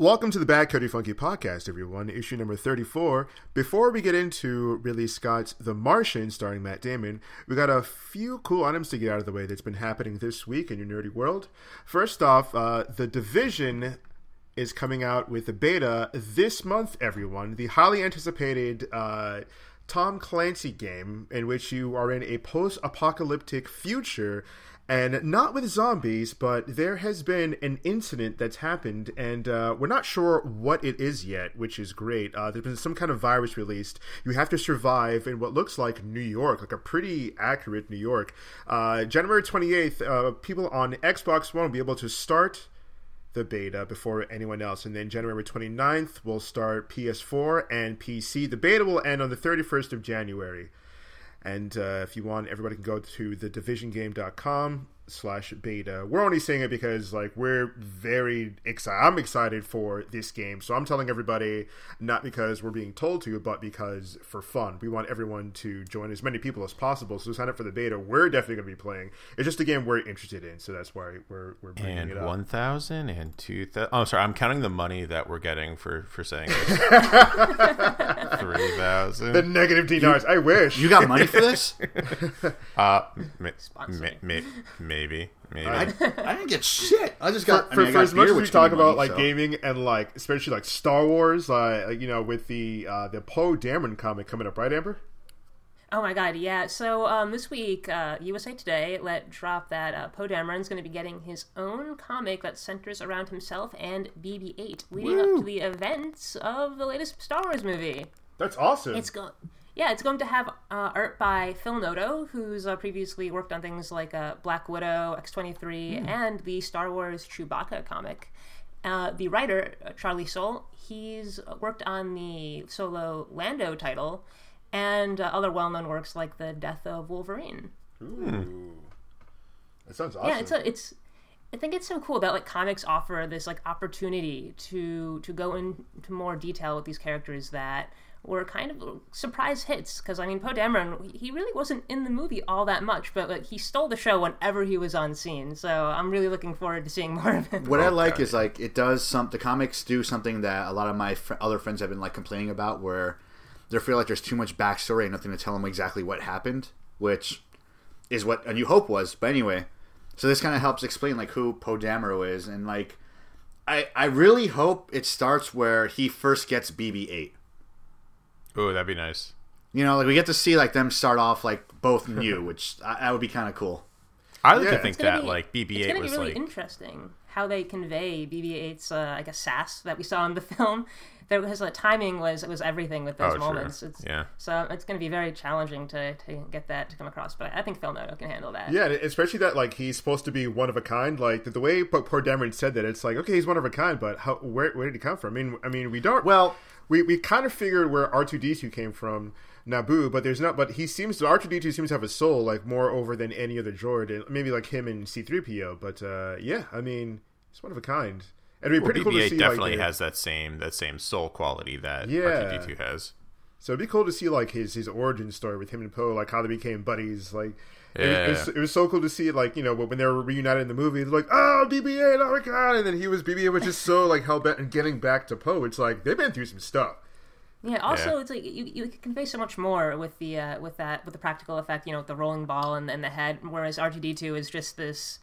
Welcome to the Bad Cody Funky podcast, everyone, issue number 34. Before we get into Ridley Scott's The Martian, starring Matt Damon, we got a few cool items to get out of the way that's been happening this week in your nerdy world. First off, uh, The Division is coming out with a beta this month, everyone. The highly anticipated uh, Tom Clancy game in which you are in a post apocalyptic future and not with zombies, but there has been an incident that's happened, and uh, we're not sure what it is yet, which is great. Uh, there's been some kind of virus released. You have to survive in what looks like New York, like a pretty accurate New York. Uh, January 28th, uh, people on Xbox One will be able to start the beta before anyone else. And then January 29th, we'll start PS4 and PC. The beta will end on the 31st of January. And uh, if you want, everybody can go to thedivisiongame.com slash beta. We're only saying it because like we're very excited. I'm excited for this game, so I'm telling everybody not because we're being told to, but because for fun. We want everyone to join as many people as possible. So sign up for the beta. We're definitely going to be playing. It's just a game we're interested in, so that's why we're we're bringing and it up. one thousand and two thousand. Oh, sorry, I'm counting the money that we're getting for for saying this. Three thousand. The negative dinars. I wish You got money for this? Uh, ma- ma- ma- maybe, maybe. I, I didn't get shit. I just for, got. I for, mean, I for got as much as we talk about money, like so. gaming and like especially like Star Wars, uh, you know, with the uh, the Poe Dameron comic coming up, right, Amber? Oh my god, yeah. So um, this week, uh, USA Today let drop that uh, Poe Dameron's going to be getting his own comic that centers around himself and BB-8, leading up to the events of the latest Star Wars movie. That's awesome. It's going, yeah, it's going to have uh, art by Phil Noto, who's uh, previously worked on things like uh, Black Widow, X twenty three, and the Star Wars Chewbacca comic. Uh, the writer uh, Charlie Soule, he's worked on the solo Lando title, and uh, other well known works like the Death of Wolverine. Ooh. That sounds awesome. Yeah, it's a, it's. I think it's so cool that like comics offer this like opportunity to to go into more detail with these characters that were kind of surprise hits. Because I mean, Poe Dameron, he really wasn't in the movie all that much, but like he stole the show whenever he was on scene. So I'm really looking forward to seeing more of him. What I like is like it does some. The comics do something that a lot of my fr- other friends have been like complaining about, where they feel like there's too much backstory and nothing to tell them exactly what happened, which is what A New Hope was. But anyway, so this kind of helps explain like who Poe Dameron is, and like I I really hope it starts where he first gets BB-8. Oh, that'd be nice. You know, like we get to see like them start off like both new, which I, that would be kind of cool. I like Yeah. to think that be- like BB-8 gonna was be really like interesting how they convey BB-8's, uh, I guess, sass that we saw in the film. There was the timing was was everything with those Oh, true. moments. It's, Yeah. So it's going to be very challenging to, to get that to come across. But I think Phil Noto can handle that. yeah, especially that like he's supposed to be one of a kind. Like the, the way Poe Dameron said that, it's like okay, he's one of a kind, but how where where did he come from? I mean, I mean, we don't. Well, we we kind of figured where R two D two came from. Naboo, but there's not. But he seems to R two D two seems to have a soul like more over than any other droid, maybe like him and C three PO. But uh, yeah, I mean, it's one of a kind. It'd be well, pretty cool to BB-8 see. definitely like, has that same that same soul quality that Yeah. R2D2 has. So it'd be cool to see like his his origin story with him and Poe, like how they became buddies. Like Yeah. it, was, it was so cool to see like you know when they were reunited in the movie, they're like oh BB-8, oh my god, and then he was BB-8 was just so like hell bent and getting back to Poe. It's like they've been through some stuff. Yeah. Also, Yeah. it's like you, you can convey so much more with the uh, with that with the practical effect. You know, with the rolling ball and, and the head. Whereas R two D two is just this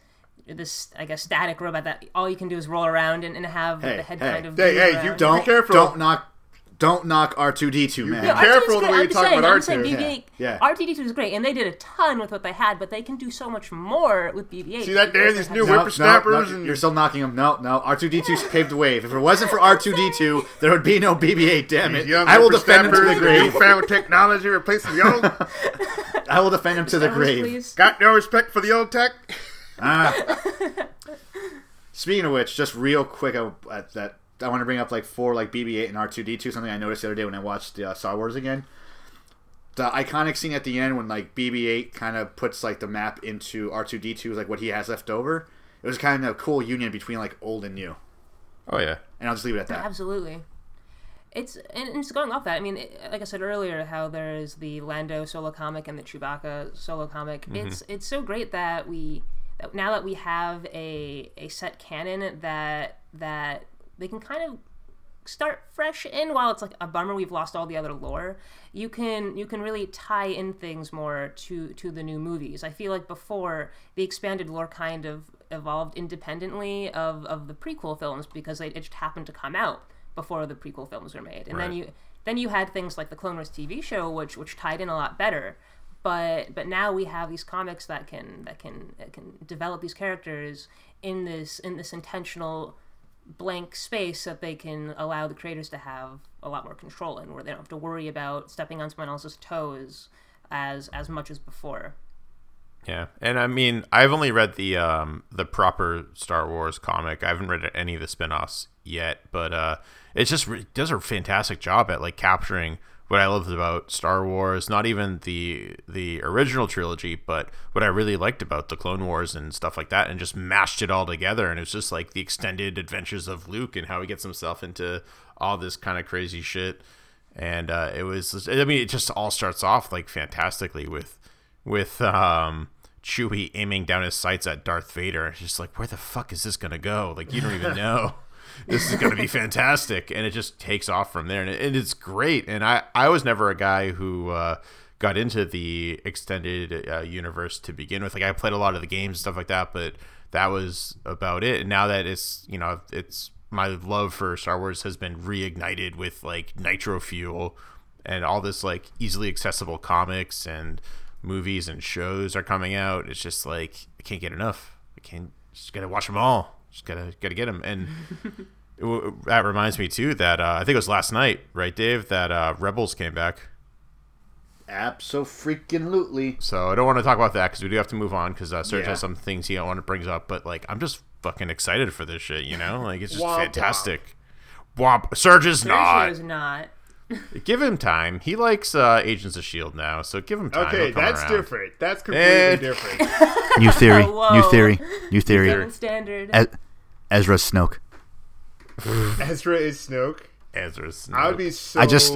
this I guess static robot that all you can do is roll around and, and have Hey, the head hey. kind of. Hey, hey, around. you don't careful. don't knock don't knock R two D two man. be R2D2 careful is the way you I'm talk saying, about I'm R2. BB-8, Yeah. R2D2 is great, and they did a ton with what they had, but they can do so much more with BB-8. See that there, these new have- No, whippersnappers no, no, and- you're still knocking him. No, no. R two D 2 paved the way. If it wasn't for R two D two, there would be no BB eight. Damn it! Young I will defend him to the grave. Newfound technology replacing the old. I will defend him to the Star Wars, grave. please. Got no respect for the old tech. Ah. Speaking of which, just real quick, I, at that I want to bring up like four like BB-8 and R2D2. Something I noticed the other day when I watched the uh, Star Wars again. The iconic scene at the end when like BB-8 kind of puts like the map into R2D2, is like what he has left over. It was kind of a cool union between like old and new. Oh yeah. And I'll just leave it at that. Absolutely. It's and and it's going off that. I mean, it, like I said earlier, how there's the Lando solo comic and the Chewbacca solo comic. It's it's so great that we that now that we have a a set canon that that they can kind of start fresh in. While it's like a bummer we've lost all the other lore you can you can really tie in things more to to the new movies. I feel like before the expanded lore kind of evolved independently of of the prequel films because they it just happened to come out before the prequel films were made. And then you then you had things like the clone wars tv show which which tied in a lot better. But but now we have these comics that can that can that can develop these characters in this in this intentional blank space that they can allow the creators to have a lot more control in where they don't have to worry about stepping on someone else's toes as as much as before Yeah, and I mean, I've only read the um the proper Star Wars comic. I haven't read any of the spin-offs yet, but uh, it's just does a fantastic job at like capturing what I loved about Star Wars. Not even the the original trilogy, but what I really liked about the Clone Wars and stuff like that, and just mashed it all together. And it's just like the extended adventures of Luke and how he gets himself into all this kind of crazy shit. And uh, it was, I mean, it just all starts off like fantastically with with um Chewie aiming down his sights at Darth Vader. It's just like, where the fuck is this gonna go? Like you don't even know. This is gonna be fantastic, and it just takes off from there, and, it, and it's great. And I I was never a guy who uh, got into the extended uh, universe to begin with. Like I played a lot of the games and stuff like that, but that was about it. And now that it's you know it's my love for Star Wars has been reignited with like Nitro Fuel and all this like easily accessible comics and movies and shows are coming out. It's just like I can't get enough. I can't just gotta watch them all. Just gotta gotta get him. And it w- that reminds me too that uh, I think it was last night, right, Dave? That uh, Rebels came back. Absolutely. So I don't want to talk about that because we do have to move on because uh, Serge Yeah. has some things he want to brings up. But like, I'm just fucking excited for this shit. You know, like it's just Womp fantastic. Womp. Serge is not. is not Give him time. He likes uh, Agents of Shield now, so give him time. Okay, that's around. different. That's completely And- different. New theory. Whoa. New theory. New theory. Standard Ez- Ezra Snoke. Ezra is Snoke. Ezra Snoke. I would be so. I just-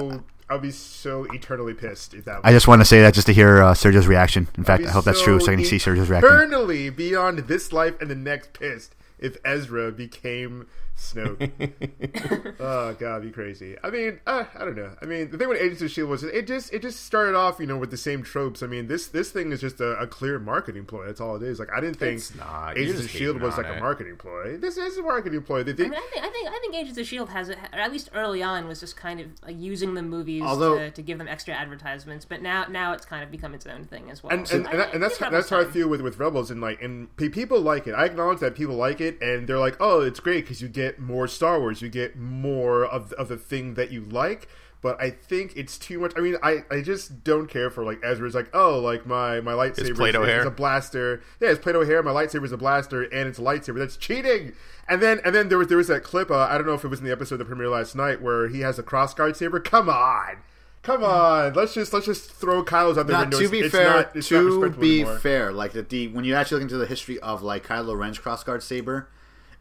I would be so eternally pissed if that. I just want to say that just to hear uh, Sergio's reaction. In fact, I hope that's true, so I can see Sergio's reaction. Eternally beyond this life and the next pissed if Ezra became Snoke. oh god, it'd be crazy. I mean, uh, I don't know. I mean, the thing with Agents of Shield was it just it just started off, you know, with the same tropes. I mean, this this thing is just a, a clear marketing ploy. That's all it is. Like, I didn't think It's not. You're Agents of just Shield was on like a marketing ploy. This is a marketing ploy. They I think mean, I think, I think, I think Agents of Shield has, a, or at least early on, was just kind of like using the movies Although- to, to give them extra advertisements. But now, now it's kind of become its own thing as well. and So and, I- and, I and that's give that's how I feel with with Rebels and like and people like it. I acknowledge that people like it and they're like, oh, it's great because you get more Star Wars, you get more of of the thing that you like. But I think it's too much. I mean, I, I just don't care for like Ezra's like, oh, like my my lightsaber Play-Doh is, hair. is a blaster. Yeah, it's Play-Doh hair. My lightsaber is a blaster, and it's a lightsaber. That's cheating. And then and then there was there was that clip. Uh, I don't know if it was in the episode that premiered last night where he has a crossguard saber. Come on. Come on, let's just let's just throw Kylo's out the Now, window. to be it's fair, not- it's not to respectable be anymore. fair, like the, the when you actually look into the history of like Kylo Ren's crossguard saber,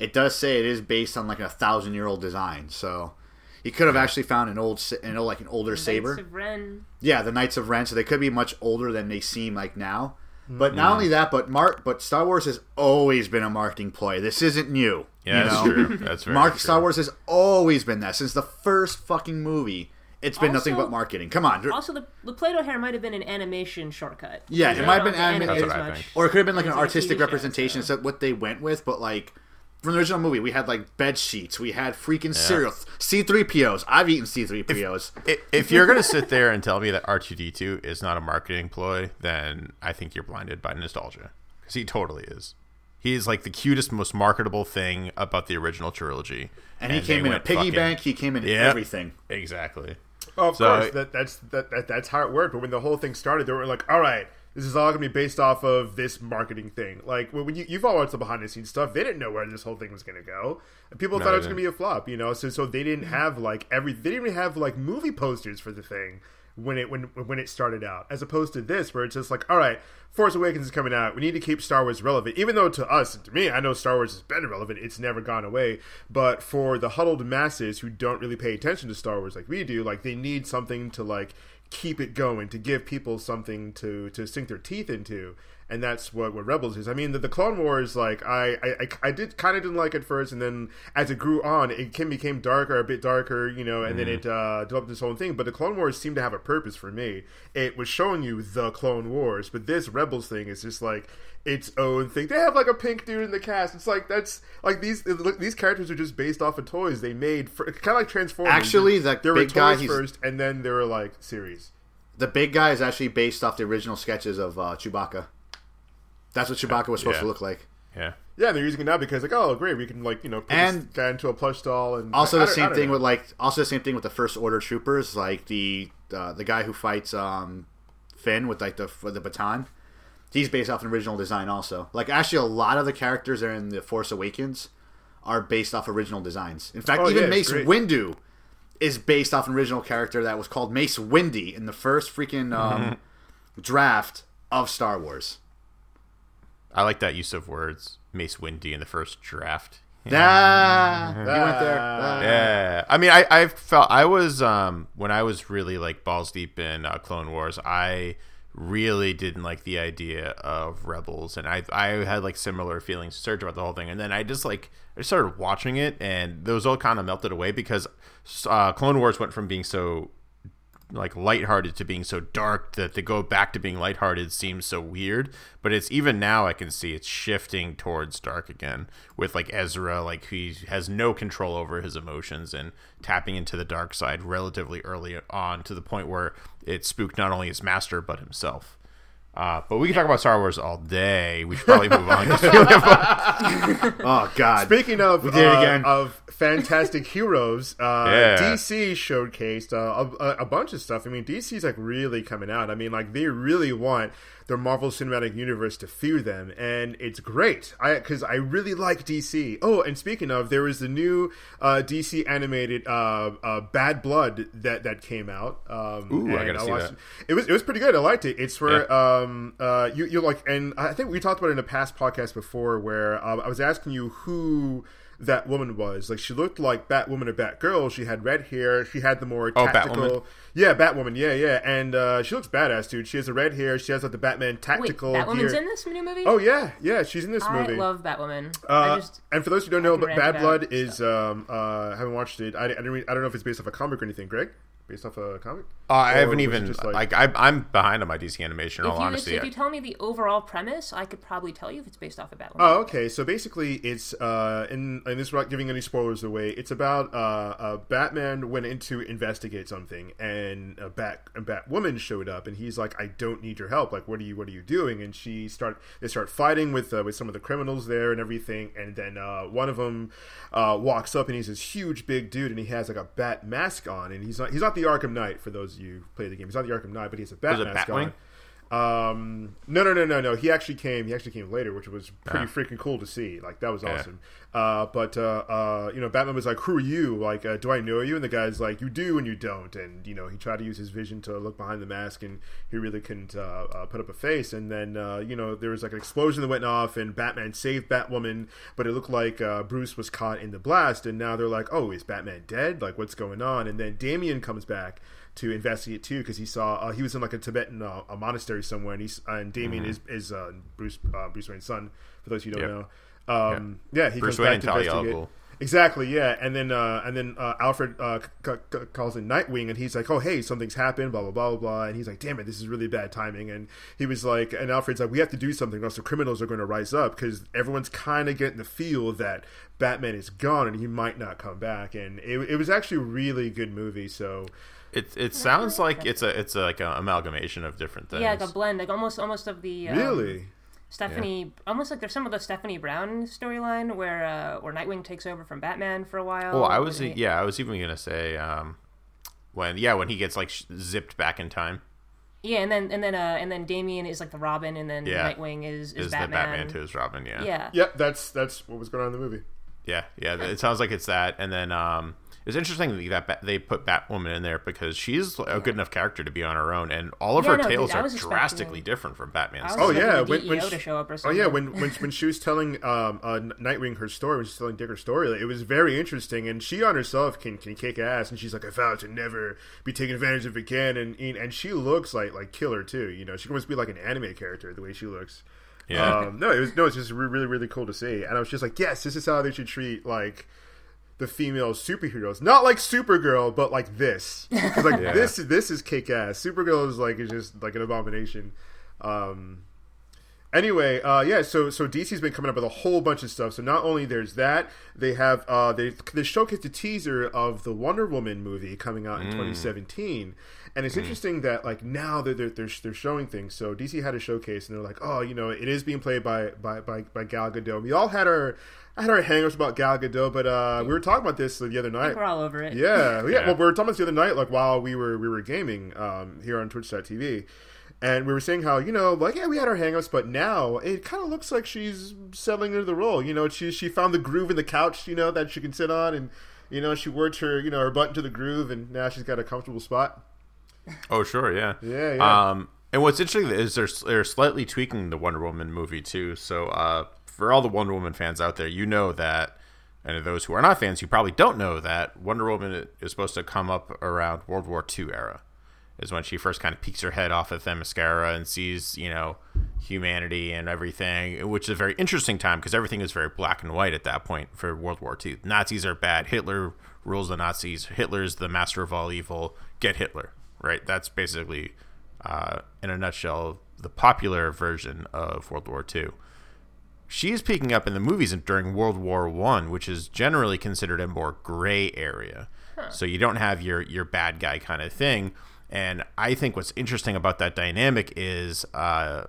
it does say it is based on like a thousand year old design. So he could have actually found an old, sa- an old like an older saber. Knights of Ren. Yeah, the Knights of Ren. So they could be much older than they seem like now. But Mm-hmm. not only that, but Mark, but Star Wars has always been a marketing ploy. This isn't new. Yeah, you that's know? true. That's very Mark true. Star Wars has always been that since the first fucking movie. It's been nothing but marketing. Come on, Also, the, the Play-Doh hair might have been an animation shortcut. Yeah, They it might have been animate animated- as That's what I much. think. or it could have been like an It's like a artistic TV show, representation. so- what they went with? But like from the original movie, we had like bed sheets, we had freaking cereal, C three POs. I've eaten C three POs. I- If you're gonna sit there and tell me that R2D2 is not a marketing ploy, then I think you're blinded by nostalgia, because he totally is. He is like the cutest, most marketable thing about the original trilogy. And he came in a piggy fucking- bank. He came in Yeah. everything. Exactly. Oh, of So- course, that, that's that, that that's how it worked. But when the whole thing started, they were like, "All right, this is all going to be based off of this marketing thing." Like when you you've all watched the behind the scenes stuff, they didn't know where this whole thing was going to go. And people No, thought it was going to be a flop, you know. So so they didn't have like every they didn't even have like movie posters for the thing when it when when it started out, as opposed to this where it's just like, "All right, Force Awakens is coming out. We need to keep Star Wars relevant." Even though to us, to me, I know Star Wars has been relevant; it's never gone away. But for the huddled masses who don't really pay attention to Star Wars like we do, like they need something to like keep it going to give people something to to sink their teeth into and that's what, what Rebels is. I mean, the, the Clone Wars, like I I, I did kind of didn't like it first, and then as it grew on, it came, became darker, a bit darker, you know, and then it uh, developed this whole thing. But the Clone Wars seemed to have a purpose for me. It was showing you the Clone Wars, but this Rebels thing is just like its own thing. They have like a pink dude in the cast. It's like that's like these these characters are just based off of toys they made for kind of like Transformers. Actually, the there were big guy, toys he's- first, and then there were like series. The big guy is actually based off the original sketches of uh, Chewbacca. That's what Chewbacca was supposed Yeah. to look like. Yeah. Yeah, they're using it now because like, oh, great, we can like you know put And- this guy into a plush doll, and Also, I- the I don't- I same thing know. with like, also the same thing with the First Order troopers, like the uh, the guy who fights um, Finn with like the with the baton. He's based off an original design, also. Like, actually, a lot of the characters that are in the Force Awakens are based off original designs. In fact, Oh, even yeah, Mace great. Windu is based off an original character that was called Mace Windy in the first freaking um, draft of Star Wars. I like that use of words. Mace Windy in the first draft. Ah, you went there. Ah. Yeah, I mean, I I felt I was um when I was really like balls deep in uh, Clone Wars, I really didn't like the idea of Rebels, and I I had like similar feelings to Serge about the whole thing, and then I just like I started watching it, and those all kind of melted away because uh, Clone Wars went from being so like lighthearted to being so dark that to go back to being lighthearted seems so weird. But it's even now I can see it's shifting towards dark again with like Ezra, like he has no control over his emotions and tapping into the dark side relatively early on to the point where it spooked not only his master but himself. Uh, but we can talk about Star Wars all day. We should probably move on. we only have- Oh God! Speaking of we did it uh, again. of fantastic heroes, uh, Yeah. DC showcased uh, a, a bunch of stuff. I mean, DC's like really coming out. I mean, like they really want the Marvel Cinematic Universe to fear them, and it's great. I because I really like DC. Oh, and speaking of, there was the new uh, DC animated uh, uh, Bad Blood that that came out. Um, Ooh, I gotta see watched- that. It was it was pretty good. I liked it. It's for Yeah. um uh you you like and I think we talked about it in a past podcast before where um, I was asking you who that woman was. Like she looked like Batwoman or Batgirl. She had red hair. She had the more tactical. Oh, tactical. Batwoman? Yeah, Batwoman. Yeah, yeah. And uh, she looks badass, dude. She has the red hair. She has like the Batman Wait, tactical Batwoman's gear. in this new movie? Oh yeah, yeah. She's in this I movie. I love Batwoman. Uh, I just and for those who don't know, can but Bad Blood is um uh haven't watched it. I, I didn't. I don't know if it's based off a comic or anything. Greg, based off a comic? Uh, I haven't even just like, I, I'm behind on my DC animation. In if all you, honesty, if you tell me the overall premise, I could probably tell you if it's based off of Batwoman. Oh, okay. So basically, it's uh, in and this without giving any spoilers away. It's about uh, uh, Batman went in to investigate something, and a Bat a Batwoman showed up, and he's like, "I don't need your help. Like, what are you what are you doing?" And she start they start fighting with uh, with some of the criminals there and everything, and then uh, one of them uh, walks up, and he's this huge big dude, and he has like a bat mask on, and he's not he's not the Arkham Knight for those of you who play the game. He's not the Arkham Knight, but he has a bat mask on. Um, no, no, no, no, no. He actually came. He actually came later, which was pretty Ah. freaking cool to see. Like that was Yeah. awesome. Uh, but uh, uh, you know, Batman was like, "Who are you? Like, uh, do I know you?" And the guy's like, "You do and you don't." And you know, he tried to use his vision to look behind the mask, and he really couldn't uh, uh, put up a face. And then uh, you know, there was like an explosion that went off, and Batman saved Batwoman, but it looked like uh, Bruce was caught in the blast. And now they're like, "Oh, is Batman dead? Like, what's going on?" And then Damian comes back to investigate too because he saw uh, he was in like a Tibetan uh, a monastery somewhere and he's uh, and Damian is is uh, Bruce uh, Bruce Wayne's son for those who don't Yep. know. Um, yeah he Bruce comes Wayne back to investigate exactly yeah and then uh, and then uh, Alfred uh, c- c- calls in Nightwing and he's like oh hey something's happened blah blah blah blah blah and he's like damn it this is really bad timing and he was like and Alfred's like we have to do something or else the criminals are going to rise up because everyone's kind of getting the feel that Batman is gone and he might not come back and it, it was actually a really good movie so It it sounds like it's a it's a, like an amalgamation of different things. yeah, like a blend, like almost almost of the um, really Stephanie, almost like there's some of the Stephanie Brown storyline where uh, where Nightwing takes over from Batman for a while. Well, I was he- yeah, I was even gonna say um, when yeah when he gets like sh- zipped back in time yeah, and then and then uh, and then Damian is like the Robin, and then Yeah. Nightwing is is, is Batman. the Batman to his Robin. Yeah, Yeah, Yep, that's that's what was going on in the movie. yeah, yeah. It sounds like it's that, and then um, it's interesting that they put Batwoman in there because she's a good enough character to be on her own, and all of Yeah, her no, tales I are drastically different from Batman's. Oh yeah, when, when she, to show up or oh yeah, when when when she was telling um uh, Nightwing her story, when she was telling Dick her story, like, it was very interesting. And she on herself can can kick ass, and she's like, I vow to never be taken advantage of again. And and and she looks like like killer too. You know, she almost be like an anime character the way she looks. Yeah. Um, no, it was no, it's just really really cool to see. And I was just like, yes, this is how they should treat like the female superheroes, not like Supergirl, but like this. 'Cause, like Yeah. this, this is kick ass. Supergirl is like is just like an abomination. Um, anyway, uh, yeah. So so DC's been coming up with a whole bunch of stuff. So not only there's that, they have uh, they they showcased a teaser of the Wonder Woman movie coming out in 2017. And it's interesting that like now they're, they're they're they're showing things. So DC had a showcase, and they're like, oh, you know, it is being played by by by, by Gal Gadot. We all had our I had our hangers about Gal Gadot, but uh, we were talking about this the other night. We're all over it. Yeah, yeah. Yeah. Well, we were talking about this the other night, like while we were we were gaming um, here on Twitch.tv, and we were saying how you know, like yeah, we had our hangups, but now it kind of looks like she's settling into the role. You know, she she found the groove in the couch, you know, that she can sit on, and you know, she worked her you know her butt into the groove, and now she's got a comfortable spot. Oh, sure, yeah, Yeah, yeah. Um, and what's interesting is they're they're slightly tweaking the Wonder Woman movie too. So, uh, for all the Wonder Woman fans out there, you know that, and those who are not fans, you probably don't know that Wonder Woman is supposed to come up around World War II era, is when she first kind of peeks her head off of Themyscira and sees you know humanity and everything, which is a very interesting time because everything is very black and white at that point for World War II. Nazis are bad. Hitler rules the Nazis. Hitler's the master of all evil. Get Hitler right? That's basically, uh, in a nutshell, the popular version of World War II. She's peeking up in the movies during World War One, which is generally considered a more gray area. So you don't have your your bad guy kind of thing. And I think what's interesting about that dynamic is uh,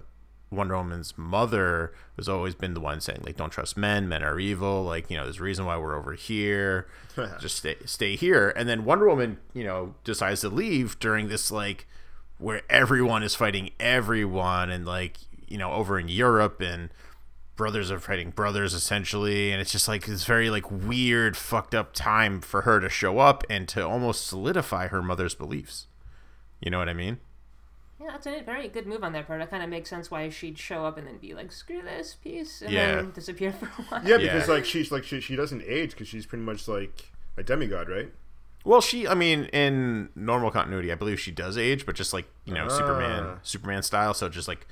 Wonder Woman's mother has always been the one saying like, "Don't trust men. Men are evil. Like, you know, there's a reason why we're over here. Just stay stay here." And then Wonder Woman, you know, decides to leave during this like where everyone is fighting everyone, and like you know, over in Europe and brothers are fighting brothers essentially and it's just like this very like weird fucked up time for her to show up and to almost solidify her mother's beliefs you know what i mean Yeah, that's a very good move on their part. It kind of makes sense why she'd show up and then be like, "Screw this piece," and Yeah. then disappear for a while. yeah, because yeah. like she's like she she doesn't age because she's pretty much like a demigod, right? Well, she, I mean, in normal continuity, I believe she does age, but just like you know, Ah. Superman, Superman style. So just like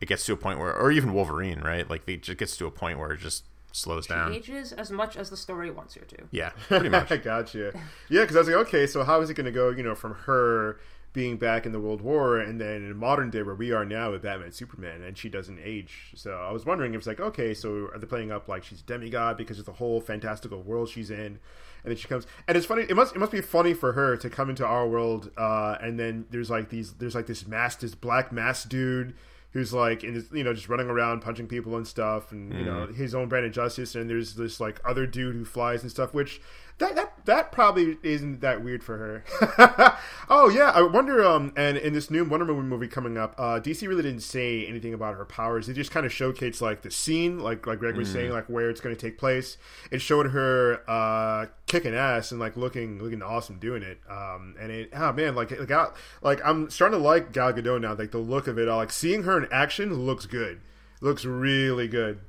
it gets to a point where, or even Wolverine, right? Like it just gets to a point where it just slows down. Ages as much as the story wants her to. Yeah, pretty much. I gotcha. Yeah, because I was like, okay, so how is it going to go? You know, from her being back in the World War, and then in modern day where we are now with Batman, and Superman, and she doesn't age. So I was wondering if it's like, okay, so are they playing up like she's a demigod because of the whole fantastical world she's in? And then she comes, and it's funny. It must it must be funny for her to come into our world, uh, and then there's like these there's like this masked this black masked dude who's like in his, you know just running around punching people and stuff, and you know his own brand of justice. And there's this like other dude who flies and stuff, which that that that probably isn't that weird for her. oh yeah, I wonder. Um, and in this new Wonder Woman movie coming up, uh, DC really didn't say anything about her powers. They just kind of showcased like the scene, like like Greg was saying, like where it's going to take place. It showed her uh, kicking ass and like looking looking awesome doing it. Um, and it oh man, like like I, like I'm starting to like Gal Gadot now. Like the look of it all, like seeing her in action looks good. Looks really good.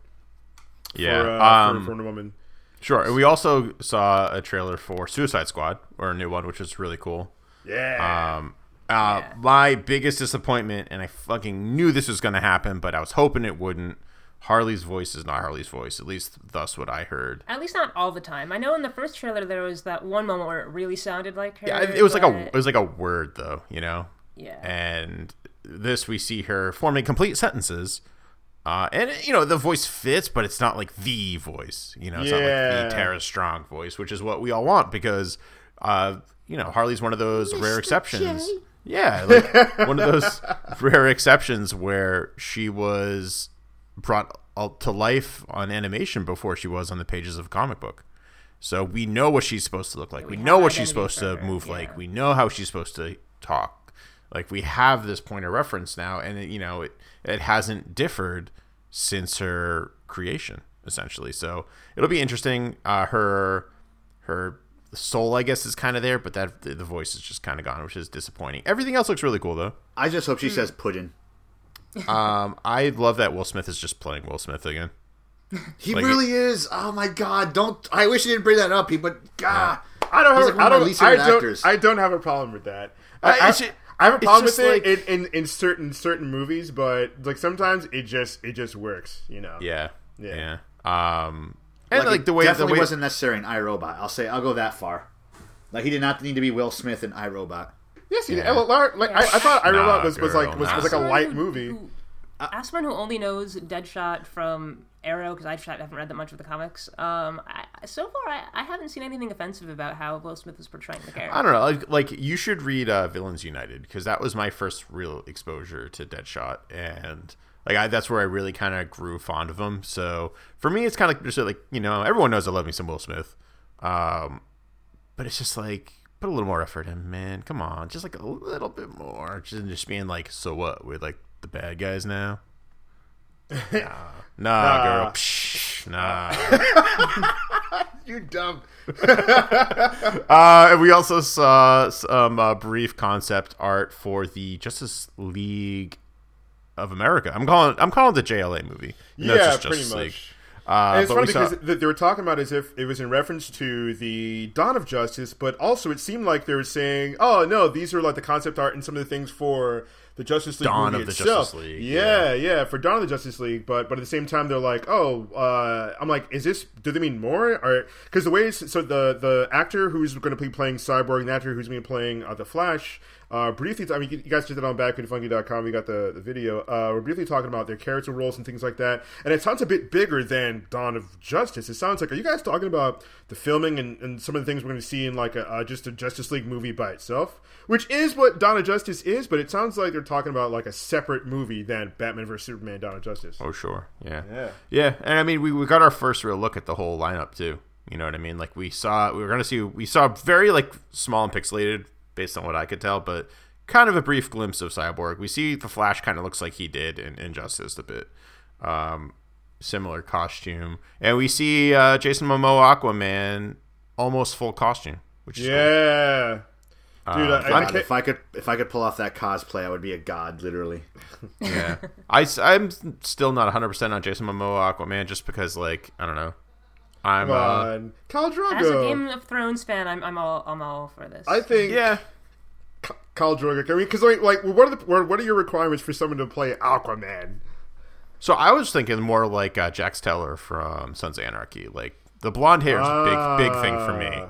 Yeah. For, uh, um, for, for Wonder Woman. Sure. And we also saw a trailer for Suicide Squad, or a new one, which is really cool. Yeah. Um, uh, My biggest disappointment, and I fucking knew this was going to happen, but I was hoping it wouldn't. Harley's voice is not Harley's voice, at least thus what I heard. At least not all the time. I know in the first trailer there was that one moment where it really sounded like her. Yeah, it was like a it was like a word though, you know. Yeah. And this we see her forming complete sentences. Uh, and you know the voice fits, but it's not like the voice. You know, it's not like the Tara Strong voice, which is what we all want because, uh, you know, Harley's one of those rare exceptions. Yeah, like one of those rare exceptions where she was brought to life on animation before she was on the pages of a comic book. So we know what she's supposed to look like. we have know what she's supposed to move yeah. like. We know how she's supposed to talk. Like we have this point of reference now, and it, you know it it hasn't differed since her creation essentially. So it'll be interesting. Uh, her her soul, I guess, is kind of there, but that the, the voice is just kind of gone, which is disappointing. Everything else looks really cool though. I just hope she says pudding. Um, I love that Will Smith is just playing Will Smith again. He Like- really is. Oh my god! Don't. I wish he didn't bring that up. He, but God, I don't have. like one I of my don't. I don't. I don't have a problem with that. I, I, it's ju- I have a problem with just it like- in, in, in certain certain movies, but like sometimes it just it just works. You know. Yeah, Yeah. yeah. Um, and like, it the way the definitely way wasn't necessary in iRobot. I'll say I'll go that far. Like he did not need to be Will Smith in iRobot. Yes, you Yeah. know, Lar- like I, I thought I Nah, was was girl, like was, nah. was like a light who- movie. Who- as someone who only knows Deadshot from Arrow, because I haven't read that much of the comics. Um, I, so far I, I haven't seen anything offensive about how Will Smith was portraying the character. I don't know. Like, like you should read uh, Villains United because that was my first real exposure to Deadshot, and like I, that's where I really kind of grew fond of him. So for me, it's kind of like just like you know everyone knows I love me some Will Smith, um, but it's just like put a little more effort in, man. Come on, just like a little bit more. Just just being like, so what? We're like the bad guys now. Nah, nah, girl. Psh, nah. You dumb. Uh, and we also saw some uh, brief concept art for the Justice League of America. I'm calling I'm calling the JLA movie. No, it's Yeah, just pretty much. Uh, it's funny we saw- because they were talking about as if it was in reference to the Dawn of Justice, but also it seemed like they were saying, "Oh no, these are like the concept art and some of the things for the Justice League Dawn movie of the itself." Justice League, Yeah, yeah, for Dawn of the Justice League, but but at the same time they're like, "Oh, uh, I'm like, is this? Do they mean more? Or because the way it's, so the the actor who's going to be playing Cyborg, the actor who's going to be playing uh, the Flash." Uh, briefly, I mean, you guys did that on backwithfunky.com. We got the, the video. Uh, we're briefly talking about their character roles and things like that. And it sounds a bit bigger than Dawn of Justice. It sounds like, are you guys talking about the filming and, and some of the things we're going to see in like a, uh, just a Justice League movie by itself? Which is what Dawn of Justice is, but it sounds like they're talking about like a separate movie than Batman vs Superman: Dawn of Justice. Oh sure, yeah, Yeah. yeah. And I mean, we, we got our first real look at the whole lineup too. You know what I mean? Like we saw, we were gonna see, we saw very like small and pixelated based on what I could tell, but kind of a brief glimpse of Cyborg. We see the Flash kind of looks like he did in Injustice a bit. Um, similar costume, and we see uh, Jason Momoa Aquaman almost full costume, which is cool. Yeah. Dude, I, I if I could, if I could pull off that cosplay, I would be a god, literally. Yeah, I am still not 100 percent on Jason Momoa Aquaman just because like I don't know. I'm come uh. Khal Drogo. As a Game of Thrones fan, I'm, I'm all I'm all for this. I think yeah. Khal Drogo. I mean, because like, like, what are the what what are your requirements for someone to play Aquaman? So I was thinking more like uh, Jax Teller from Sons of Anarchy. Like the blonde hair is a big big thing for me.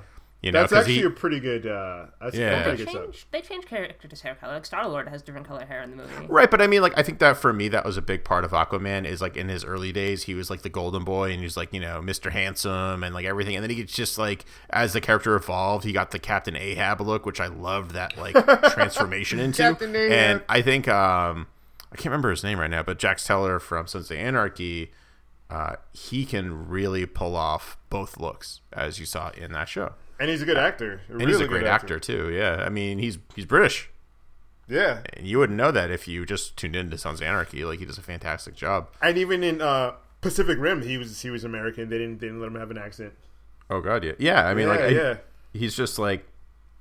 You know, That's 'cause actually he, a pretty good. Uh, that's Yeah. a they pretty good sub. change they change characters' hair color. Like Star Lord has different color hair in the movie. right. But I mean, like I think that for me that was a big part of Aquaman. Is like in his early days he was like the golden boy and he's like you know Mr. Handsome and like everything. And then he gets just like as the character evolved, he got the Captain Ahab look, which I loved that like transformation into. Captain Ahab. And I think um I can't remember his name right now, but Jax Teller from Sons of Anarchy. Uh, he can really pull off both looks, as you saw in that show. And he's a good actor. And he's a great actor. too. Yeah, I mean he's he's British, Yeah, and you wouldn't know that if you just tuned into Sons of Anarchy. Like he does a fantastic job. and even in uh, Pacific Rim, he was he was American. They didn't they didn't let him have an accent. Oh god, yeah, yeah. I mean, yeah, like I- yeah. he's just like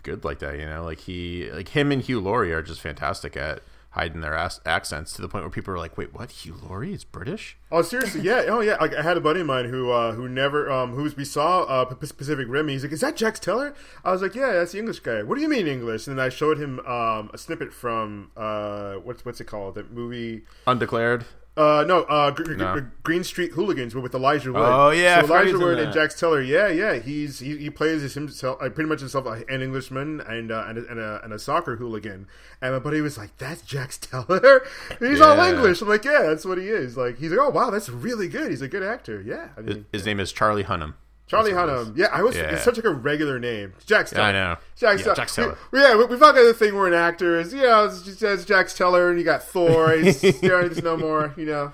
good like that. You know, like he like him and Hugh Laurie are just fantastic at hiding their ass- accents to the point where people are like, "Wait, what? Hugh Laurie is British?" Oh, seriously? Yeah. Oh, yeah. Like I had a buddy of mine who uh, who never um who was we saw uh, Pacific Rim. He's like, "Is that Jax Teller?" I was like, "Yeah, that's the English guy." What do you mean English? And then I showed him um a snippet from uh what's what's it called? That movie. Undeclared. Uh no, uh Gr- No. Gr- Green Street Hooligans with Elijah Wood. Oh, yeah, so Elijah Wood and. Jax Teller. Yeah, yeah, he's he, he plays himself, uh, pretty much himself, uh, an Englishman and uh, and, a, and a and a soccer hooligan. And my buddy was like, "That's Jax Teller. he's all English." I'm like, "Yeah, that's what he is." Like he's like, "Oh wow, that's really good. He's a good actor." Yeah, I His, mean, his name is Charlie Hunnam. Charlie That's what Hunnam. Yeah, I was. Yeah. It's such like a regular name, Jax Teller. I know. Jax Yeah, Teller. Jax Teller. We, yeah, we, we fuck the thing where an actor is. You know, it's just as Jax Teller, and you got Thor. He's you know, there's no more. You know.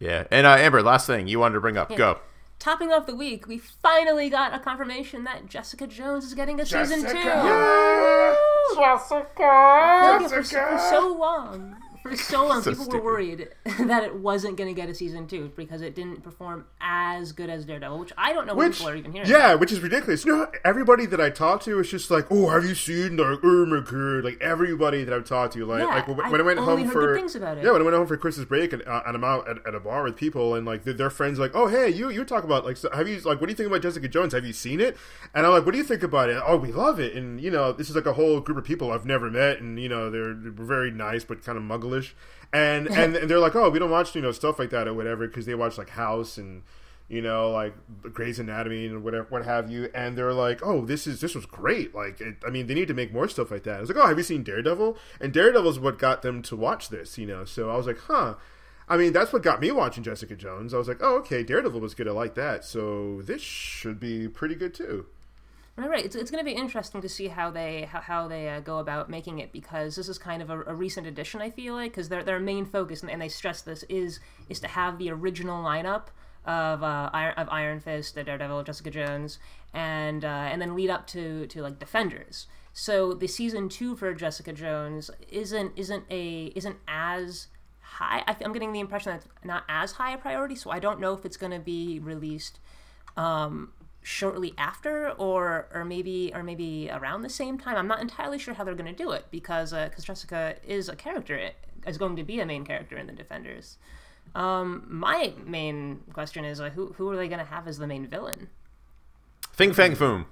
Yeah, and uh, Amber, last thing you wanted to bring up, go. Topping off the week, we finally got a confirmation that Jessica Jones is getting a season two. Yeah. Been looking for, for so long for so long, So people stupid. were worried that it wasn't going to get a season two because it didn't perform as good as Daredevil, which I don't know what Which, people are even hearing. yeah, which is ridiculous. You know, everybody that I talk to is just like, "Oh, have you seen the Irma Kid?" Like everybody that I've talked to, like, Yeah, like when, I went home for good things about it. yeah, when I went home for Christmas break and, uh, and I'm out at, at a bar with people and like their, their friends like, "Oh, hey, you you talk about like, so have you like, what do you think about Jessica Jones? Have you seen it?" And I'm like, "What do you think about it?" Oh, we love it, and you know, this is like a whole group of people I've never met, and you know, they're, they're very nice but kind of mugglish, and and, and they're like, "Oh, we don't watch you know stuff like that or whatever," because they watch like House and you know, like Grey's Anatomy and whatever, what have you. And they're like, "Oh, this is this was great." Like, it, I mean, they need to make more stuff like that. I was like, "Oh, have you seen Daredevil?" And Daredevil is what got them to watch this, you know. So I was like, "Huh." I mean, that's what got me watching Jessica Jones. I was like, "Oh, okay, Daredevil was good. I like that. So this should be pretty good too." Right, right. It's, it's going to be interesting to see how they how, how they uh, go about making it because this is kind of a, a recent addition. I feel like because their their main focus and, and they stress this is is to have the original lineup of uh, Iron, of Iron Fist, the Daredevil, Jessica Jones, and uh, and then lead up to to like Defenders. So the season two for Jessica Jones isn't isn't a isn't as high. I, I'm getting the impression that it's not as high a priority. So I don't know if it's going to be released um, shortly after, or or maybe or maybe around the same time. I'm not entirely sure how they're going to do it because because Jessica is a character is going to be a main character in the Defenders. Um, my main question is uh, who who are they going to have as the main villain? Fin Fang Foom.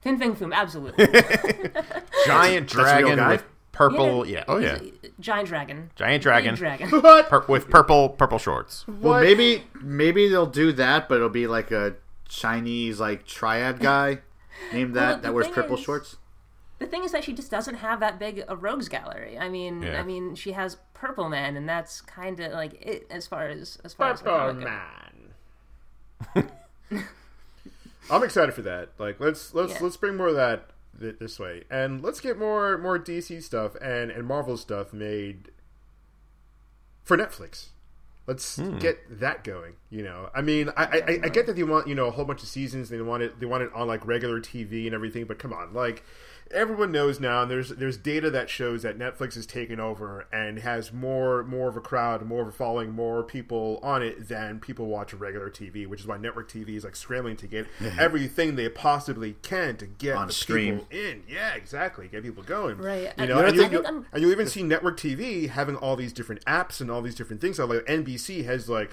Fin Fang Foom, absolutely. Giant dragon with purple. Yeah. Oh yeah. Giant dragon. Giant Big dragon. dragon. What? Pur- with purple purple shorts. Well, maybe maybe they'll do that, but it'll be like a Chinese like triad guy named that Well, that wears purple is- shorts. The thing is that she just doesn't have that big a rogues gallery. I mean, Yeah. I mean, she has Purple Man, and that's kind of like it as far as as far as the comic goes. man. I'm excited for that. Like, let's let's Yeah. let's bring more of that th- this way, and let's get more more DC stuff and and Marvel stuff made for Netflix. Let's hmm. get that going. You know, I mean, I, I I- I get that they want you know a whole bunch of seasons. They want it they want it on like regular TV and everything. But come on, like everyone knows now, and there's there's data that shows that Netflix is taking over and has more more of a crowd, more of a following, more people on it than people watch regular TV. Which is why network TV is like scrambling to get everything they possibly can to get On the stream. people in. Yeah, exactly. Get people going. Right. You know, I and, you, think I'm- and you even see network TV having all these different apps and all these different things. So like NBC has like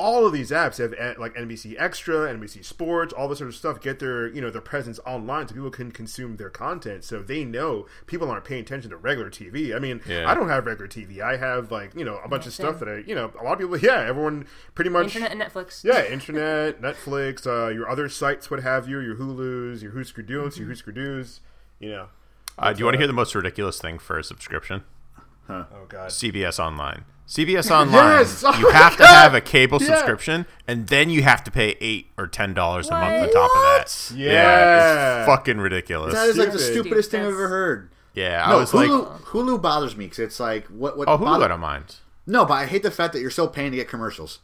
all of these apps have uh, like NBC Extra, NBC Sports, all this sort of stuff. Get their you know their presence online so people can consume their content. So they know people aren't paying attention to regular TV. I mean, Yeah. I don't have regular TV. I have like you know a bunch Yeah, of stuff same. that I you know a lot of people. Yeah, everyone pretty much. Internet and Netflix. Yeah, internet, Netflix, uh, your other sites, what have you, your Hulu's, your Who's Doons, Mm-hmm. your Who's Doos, you know. Uh, do you want to hear the most ridiculous thing for a subscription? Oh God. CBS Online. CBS Online. Yes! Oh you my have to have a cable Yeah. subscription, and then you have to pay eight or ten dollars a month on What? top of that. Yeah. it's fucking ridiculous. That is like the Stupid. stupidest thing I've ever heard. yeah, I No, was like, Hulu, Hulu bothers me because it's like what what. oh, Hulu, bother- I don't mind. No, but I hate the fact that you're still paying to get commercials.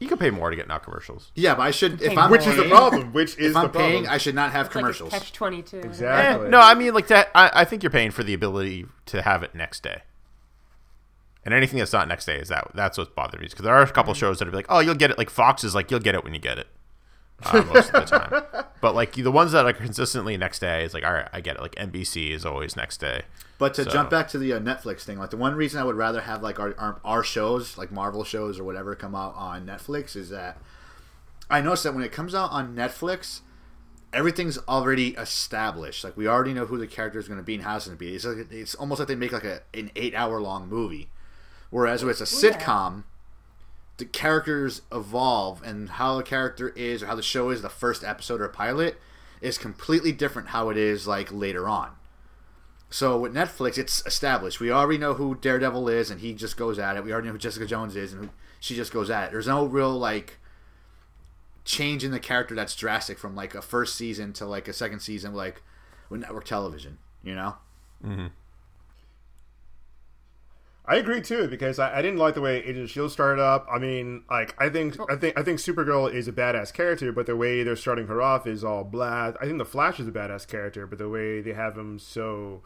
You can pay more to get not commercials. Yeah, but I should if Paying I'm Which is the problem. Which is If I'm the problem. paying, I should not have It's like a commercials. catch twenty two. Eh, Exactly. no, I mean like that. I, I think you're paying for the ability to have it next day. And anything that's not next day is that that's what's bothering me because there are a couple Mm-hmm. shows that are like, oh, you'll get it. Like Fox is like, you'll get it when you get it. Uh, most of the time, but like the ones that are consistently next day is like, all right, I get it. Like NBC is always next day. But to So- jump back to the uh, Netflix thing, like the one reason I would rather have like our, our our shows, like Marvel shows or whatever, come out on Netflix is that I noticed that when it comes out on Netflix, everything's already established. Like we already know who the character is going to be and how it's going to be. It's like it's almost like they make like a an eight hour long movie, whereas with it's a yeah. sitcom. The characters evolve, and how the character is, or how the show is, the first episode or pilot, is completely different how it is like later on. So with Netflix, it's established. We already know who Daredevil is, and he just goes at it. We already know who Jessica Jones is, and who she just goes at it. There's no real like change in the character that's drastic from like a first season to like a second season, like with network television. You know? Mm-hmm. I agree too because I, I didn't like the way Agent of Shield started up. I mean, like I think oh. I think I think Supergirl is a badass character, but the way they're starting her off is all blah. I think the Flash is a badass character, but the way they have him so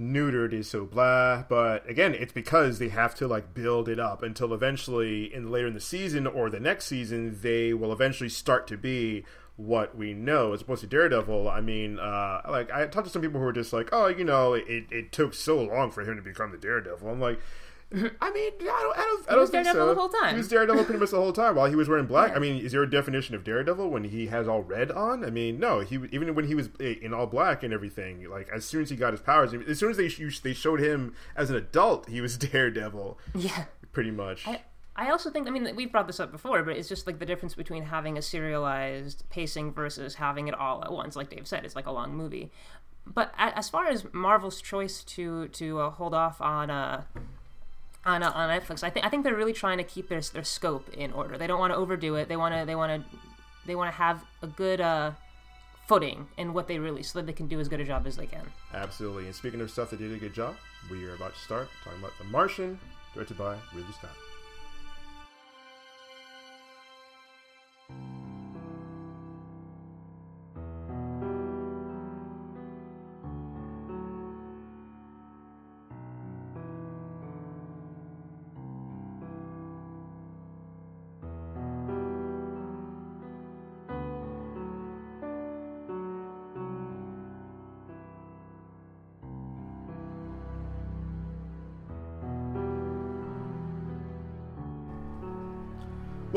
neutered is so blah. But again, it's because they have to like build it up until eventually, in later in the season or the next season, they will eventually start to be what we know as opposed to Daredevil. I mean, uh, like I talked to some people who were just like, oh, you know, it, it took so long for him to become the Daredevil. I'm like. I mean, I don't, I don't, I don't was think Daredevil so. the whole time. He was Daredevil pretty much the whole time while he was wearing black. Yeah. I mean, is there a definition of Daredevil when he has all red on? I mean, no. He even when he was in all black and everything, like as soon as he got his powers, as soon as they they showed him as an adult, he was Daredevil, Yeah. pretty much. I, I also think, I mean, we've brought this up before, but it's just like the difference between having a serialized pacing versus having it all at once. Like Dave said, it's like a long movie. But as far as Marvel's choice to to uh, hold off on uh, on uh, on Netflix, I think I think they're really trying to keep their their scope in order. They don't want to overdo it. They want to they want to they want to have a good uh, footing in what they release, so that they can do as good a job as they can. Absolutely. And speaking of stuff that did a good job, we are about to start talking about The Martian, directed by Ridley Scott.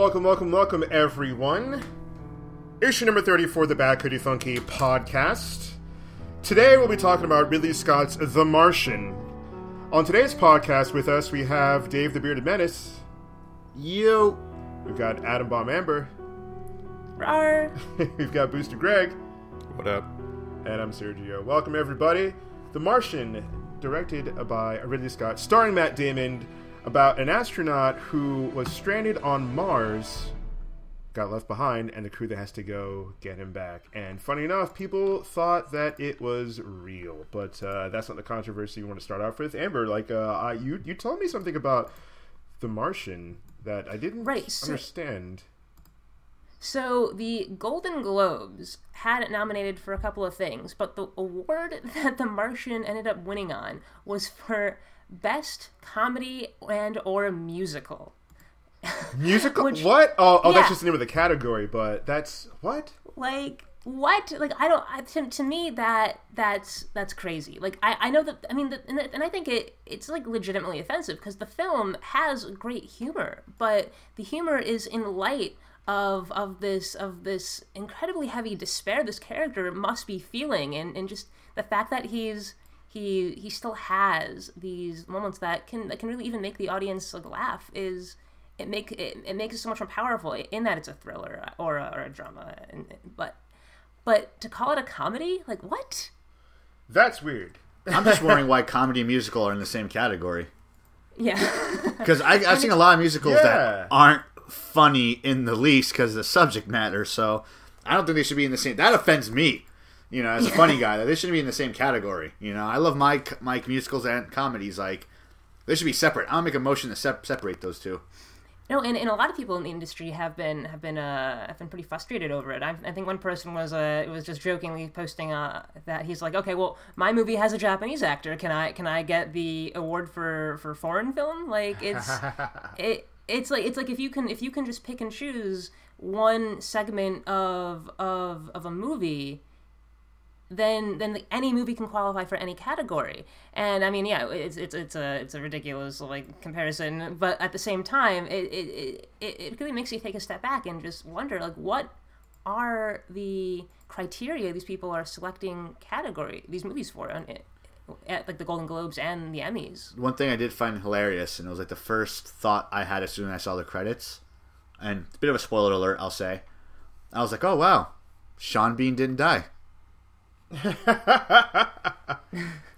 Welcome, welcome, welcome, everyone. Issue number 34 of the Bad Cootie Funky podcast. Today we'll be talking about Ridley Scott's The Martian. On today's podcast with us, we have Dave the Bearded Menace. You. We've got Adam Bomb Amber. Rawr. We've got Booster Greg. What up? And I'm Sergio. Welcome, everybody. The Martian, directed by Ridley Scott, starring Matt Damon, about an astronaut who was stranded on Mars, got left behind, and the crew that has to go get him back. And funny enough, people thought that it was real, but uh, that's not the controversy we want to start off with. Amber, like, uh, I, you you told me something about The Martian that I didn't Right, so- understand. So the Golden Globes had it nominated for a couple of things, but the award that The Martian ended up winning on was for best comedy and or musical. Musical? Which- what? Oh, oh, that's just the name of the category, but that's what? Like what? Like I don't. I, to, to me, that that's that's crazy. Like I, I know that. I mean, the, and, and I think it it's like legitimately offensive because the film has great humor, but the humor is in light of of this of this incredibly heavy despair this character must be feeling, and and just the fact that he's he he still has these moments that can that can really even make the audience like laugh is it make it, it makes it so much more powerful in that it's a thriller or a, or a drama and, but but to call it a comedy like what That's weird. I'm just wondering why comedy and musical are in the same category. yeah Because I've seen a lot of musicals Yeah. that aren't funny in the least because the subject matter. So I don't think they should be in the same. That offends me. You know, as a funny guy, that they shouldn't be in the same category. You know, I love my my musicals and comedies. Like they should be separate. I don't make a motion to sep- separate those two. no and, and a lot of people in the industry have been have been uh have been pretty frustrated over it i, I think one person was uh was just jokingly posting uh that he's like okay well my movie has a japanese actor can i can i get the award for for foreign film like it's it it's like it's like if you can if you can just pick and choose one segment of of of a movie then then any movie can qualify for any category. And I mean, yeah, it's it's it's a it's a ridiculous like comparison, but at the same time, it it it, it really makes you take a step back and just wonder like what are the criteria these people are selecting category these movies for on it eh, at like the Golden Globes and the Emmys. One thing I did find hilarious, and it was like the first thought I had as soon as I saw the credits, and a bit of a spoiler alert, I'll say. I was like, oh wow, Sean Bean didn't die.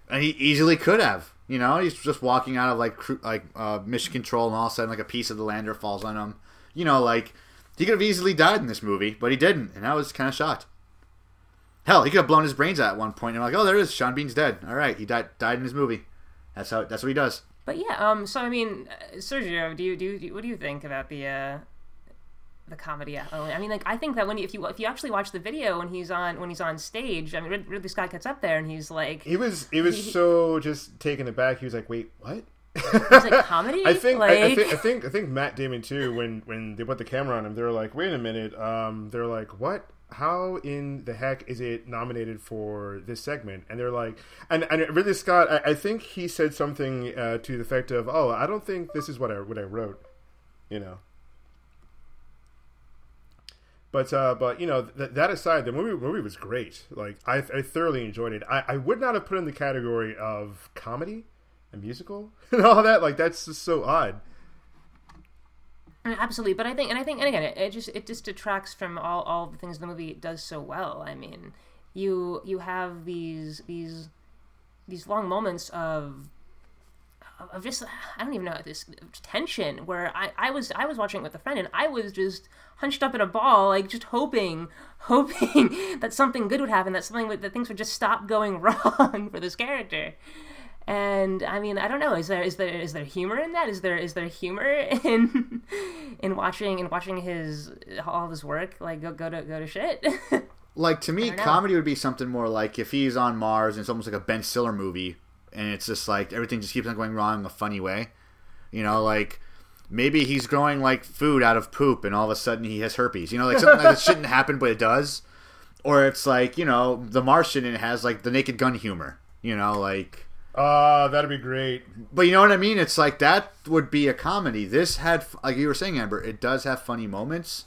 and he easily could have. You know, he's just walking out of like like uh, mission control, and all of a sudden, like a piece of the lander falls on him. You know, like he could have easily died in this movie, but he didn't, and I was kind of shocked. Hell, he could have blown his brains out at one point. And I'm like, oh, there it is. Sean Bean's dead. All right, he died died in his movie. That's how. That's what he does. But yeah, um, so I mean, uh, Sergio, do you do what do you think about the uh, the comedy element? I mean, like I think that when you, if you if you actually watch the video when he's on when he's on stage, I mean, Rid- Ridley Scott gets up there and he's like, He was he was so just taken aback. He was like, "Wait, what?" he's like comedy. I think, like, I, I think I think I think Matt Damon too. When when they put the camera on him, they're like, "Wait a minute." Um, they're like, "What? How in the heck is it nominated for this segment?" And they're like, and and Ridley Scott, I, I think he said something uh, to the effect of, "Oh, I don't think this is what I what I wrote," you know. But uh, but you know th- that aside, the movie movie was great. Like I, I thoroughly enjoyed it. I, I would not have put in the category of comedy, and musical, and all that. Like that's just so odd. Absolutely, but I think, and I think, and again, it, it just it just detracts from all, all the things the movie does so well. I mean, you you have these these these long moments of of just I don't even know this tension where I, I was I was watching it with a friend and I was just hunched up in a ball like just hoping hoping that something good would happen that something would, that things would just stop going wrong for this character. And I mean I don't know is there is there is there humor in that? Is there is there humor in in watching in watching his all of his work? Like go go to go to shit? Like to me, comedy would be something more like if he's on Mars and it's almost like a Ben Stiller movie, and it's just like everything just keeps on going wrong in a funny way. You know, like maybe he's growing like food out of poop, and all of a sudden he has herpes. You know, like something that shouldn't happen, but it does. Or it's like you know, The Martian and it has like the Naked Gun humor. You know, like. Uh, that'd be great. But you know what I mean? It's like that would be a comedy. This had, like you were saying, Amber, it does have funny moments,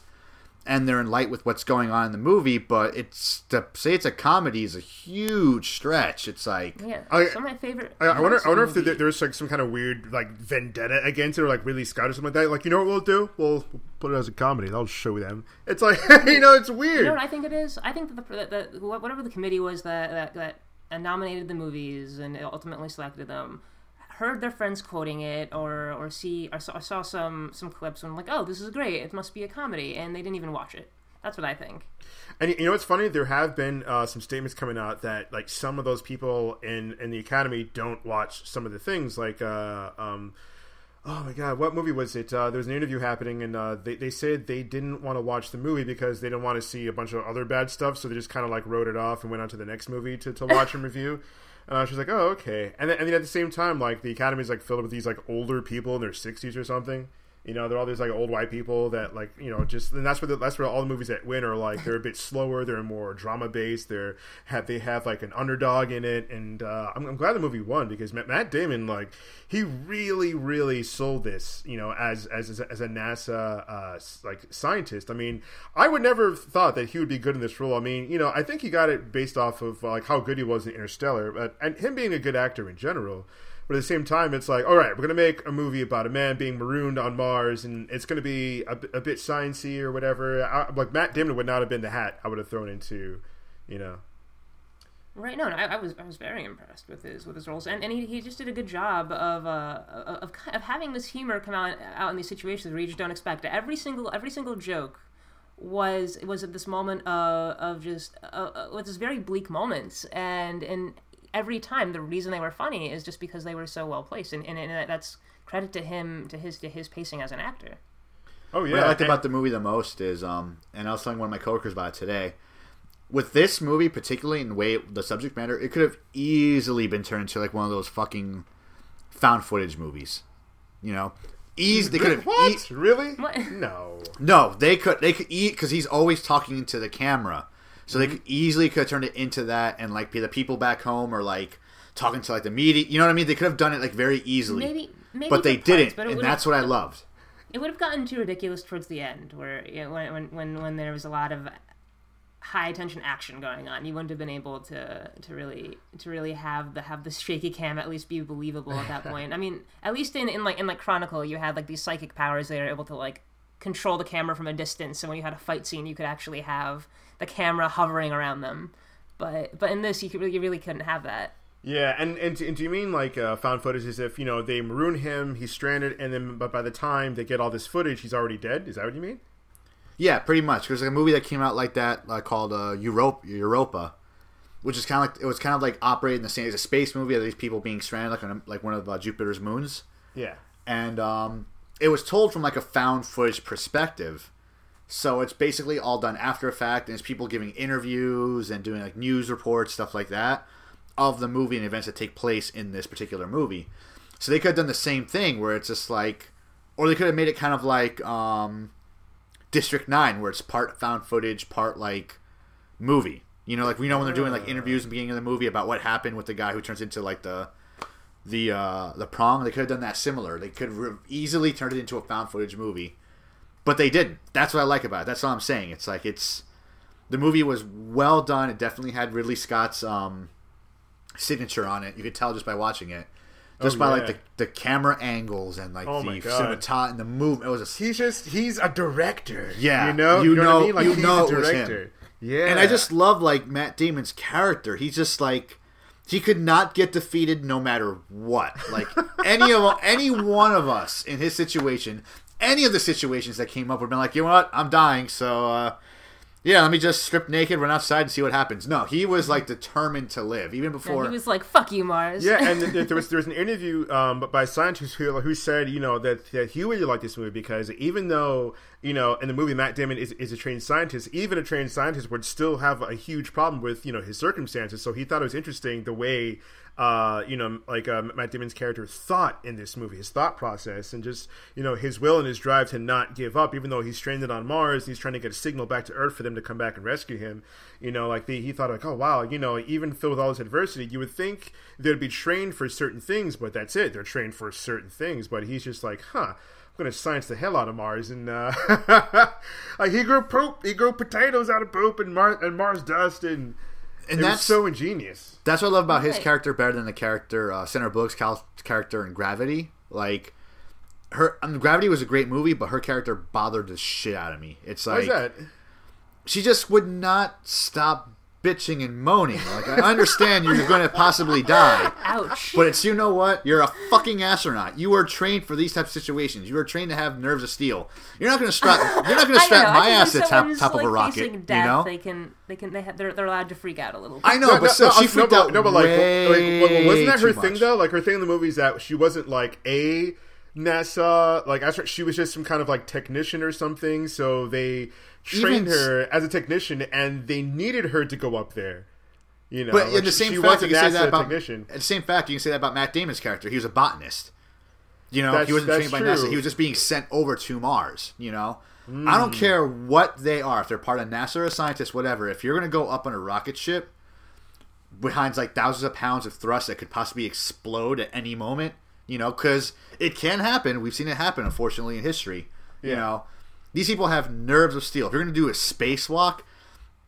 and they're in light with what's going on in the movie. But it's to say it's a comedy is a huge stretch. It's like yeah I- some of my favorite I, I wonder. I wonder if there, there's like some kind of weird like vendetta against it, or like Ridley Scott or something like that. Like, you know what we'll do? We'll put it as a comedy. I'll show them. It's like you know, it's weird. You know what I think it is? I think that the, that the whatever the committee was that that, that nominated the movies and ultimately selected them heard their friends quoting it or or see or saw, saw some some clips and I'm like oh this is great it must be a comedy and they didn't even watch it. That's what I think. And you know what's funny? There have been uh, some statements coming out that like some of those people in in the academy don't watch some of the things. Like, uh, um, oh my god, what movie was it? Uh, there was an interview happening, and uh, they they said they didn't want to watch the movie because they didn't want to see a bunch of other bad stuff. So they just kind of like wrote it off and went on to the next movie to, to watch and review. Was just like, oh okay. And then, and then at the same time, like the academy is like filled with these like older people in their sixties or something. You know, they're all these like old white people that like you know just and that's where the, that's where all the movies that win are like they're a bit slower, they're more drama based, they're have they have like an underdog in it, and uh, I'm, I'm glad the movie won because Matt, Damon like he really really sold this you know as as as a, NASA uh, like scientist. I mean, I would never have thought that he would be good in this role. I mean, you know, I think he got it based off of uh, like how good he was in Interstellar, but and him being a good actor in general. But at the same time, it's like, all right, we're gonna make a movie about a man being marooned on Mars, and it's gonna be a, a bit sciencey or whatever. I, like Matt Damon would not have been the hat I would have thrown into, you know. Right. No, no I, I was I was very impressed with his with his roles, and, and he, he just did a good job of uh of, of having this humor come out out in these situations where you just don't expect it. Every single every single joke was was at this moment of of just uh, uh, with this very bleak moments, and and every time the reason they were funny is just because they were so well placed, and, and, and that's credit to him to his to his pacing as an actor. Oh yeah, What I liked and- about the movie the most is, um, and I was telling one of my coworkers about it today. With this movie, particularly in the way the subject matter, it could have easily been turned into like one of those fucking found footage movies. You know, easy. They could have. what? e- really? What? No. no, they could. They could eat because he's always talking into the camera, so they could easily could have turned it into that and like be the people back home or like talking to like the media. You know what I mean? They could have done it like very easily, Maybe maybe but they parts, didn't, but and that's what I loved. it would have gotten too ridiculous towards the end, where you know, when, when when when there was a lot of high tension action going on, you wouldn't have been able to to really to really have the have the shaky cam at least be believable at that point. I mean, at least in, in like in like Chronicle, you had like these psychic powers they were able to like control the camera from a distance, so when you had a fight scene, you could actually have the camera hovering around them. But but in this, you could really, you really couldn't have that. Yeah, and, and and do you mean like uh, found footage as if you know they maroon him, he's stranded, and then but by the time they get all this footage, he's already dead? Is that what you mean? Yeah, pretty much. There's like a movie that came out like that uh, called uh, Europa, Europa, which is kind of like it was kind of like operating the same as a space movie of these people being stranded like on a, like one of uh, Jupiter's moons, Yeah. and um, it was told from like a found footage perspective. So it's basically all done after a fact, and it's people giving interviews and doing like news reports, stuff like that, of the movie and events that take place in this particular movie. So they could have done the same thing where it's just like, or they could have made it kind of like um, District Nine, where it's part found footage, part like movie. You know, like we know when they're doing like interviews in the beginning of the movie about what happened with the guy who turns into like the the uh, the prawn. They could have done that similar. They could have easily turned it into a found footage movie, but they didn't. That's what I like about it. That's all I'm saying. It's like it's the movie was well done. It definitely had Ridley Scott's um, signature on it. You could tell just by watching it, just Oh, by yeah. like the, the camera angles and like Oh the God. cinemat and the movement. It was a He's just he's a director. Yeah, You know? you what I know- mean? Like you know it was him. Yeah. And I just love like Matt Damon's character. He's just like he could not get defeated no matter what. Like any of any one of us in his situation, any of the situations that came up would have been like, you know what, I'm dying, so uh, yeah, let me just strip naked, run outside, and see what happens. No, he was like determined to live, even And before. he was like, "Fuck you, Mars." Yeah, and there was there was an interview um, by a scientist who, who said you know that, that he really liked this movie because even though you know in the movie Matt Damon is, is a trained scientist, even a trained scientist would still have a huge problem with you know his circumstances. So he thought it was interesting the way uh, you know like uh, Matt Damon's character thought in this movie, his thought process, and just you know his will and his drive to not give up, even though he's stranded on Mars. And he's trying to get a signal back to Earth for them to come back and rescue him. You know, like the, he thought like, oh wow, you know, even filled with all this adversity, you would think they'd be trained for certain things, but that's it. They're trained for certain things. But he's just like, huh. I'm gonna science the hell out of Mars, and uh, like he grew poop, he grew potatoes out of poop and Mars and Mars dust, and, And it was that's- so ingenious. That's what I love about his character better than the character uh, Sandra Bullock's cal- character in Gravity. Like her, I mean, Gravity was a great movie, but her character bothered the shit out of me. It's Why's like that? she just would not stop bitching and moaning. Like I understand you're going to possibly die, Ouch. but it's you know what? You're a fucking astronaut. You were trained for these types of situations. You were trained to have nerves of steel. You're not going to strap. You're not going to strap my ass when to top, someone's, top of a rocket. facing You know. they can, they can, they have, they're, they're allowed to freak out a little. Bit. I know, but still, she no, freaked but, out. No, but like, way like wasn't that her thing much. though? Like her thing in the movie is that she wasn't like a NASA like astro- she was just some kind of like technician or something. So they trained Even her as a technician, and they needed her to go up there. You know, But like, in the same fact, you can say that about technician. at the same fact you can say that about Matt Damon's character. He was a botanist. You know, That's- he wasn't trained by true. NASA. He was just being sent over to Mars. You know, I Hmm. don't care what they are. If they're part of NASA or a scientist, whatever. If you're going to go up on a rocket ship behind like thousands of pounds of thrust that could possibly explode at any moment, you know, because it can happen. We've seen it happen, unfortunately, in history. You know, these people have nerves of steel. If you're going to do a spacewalk,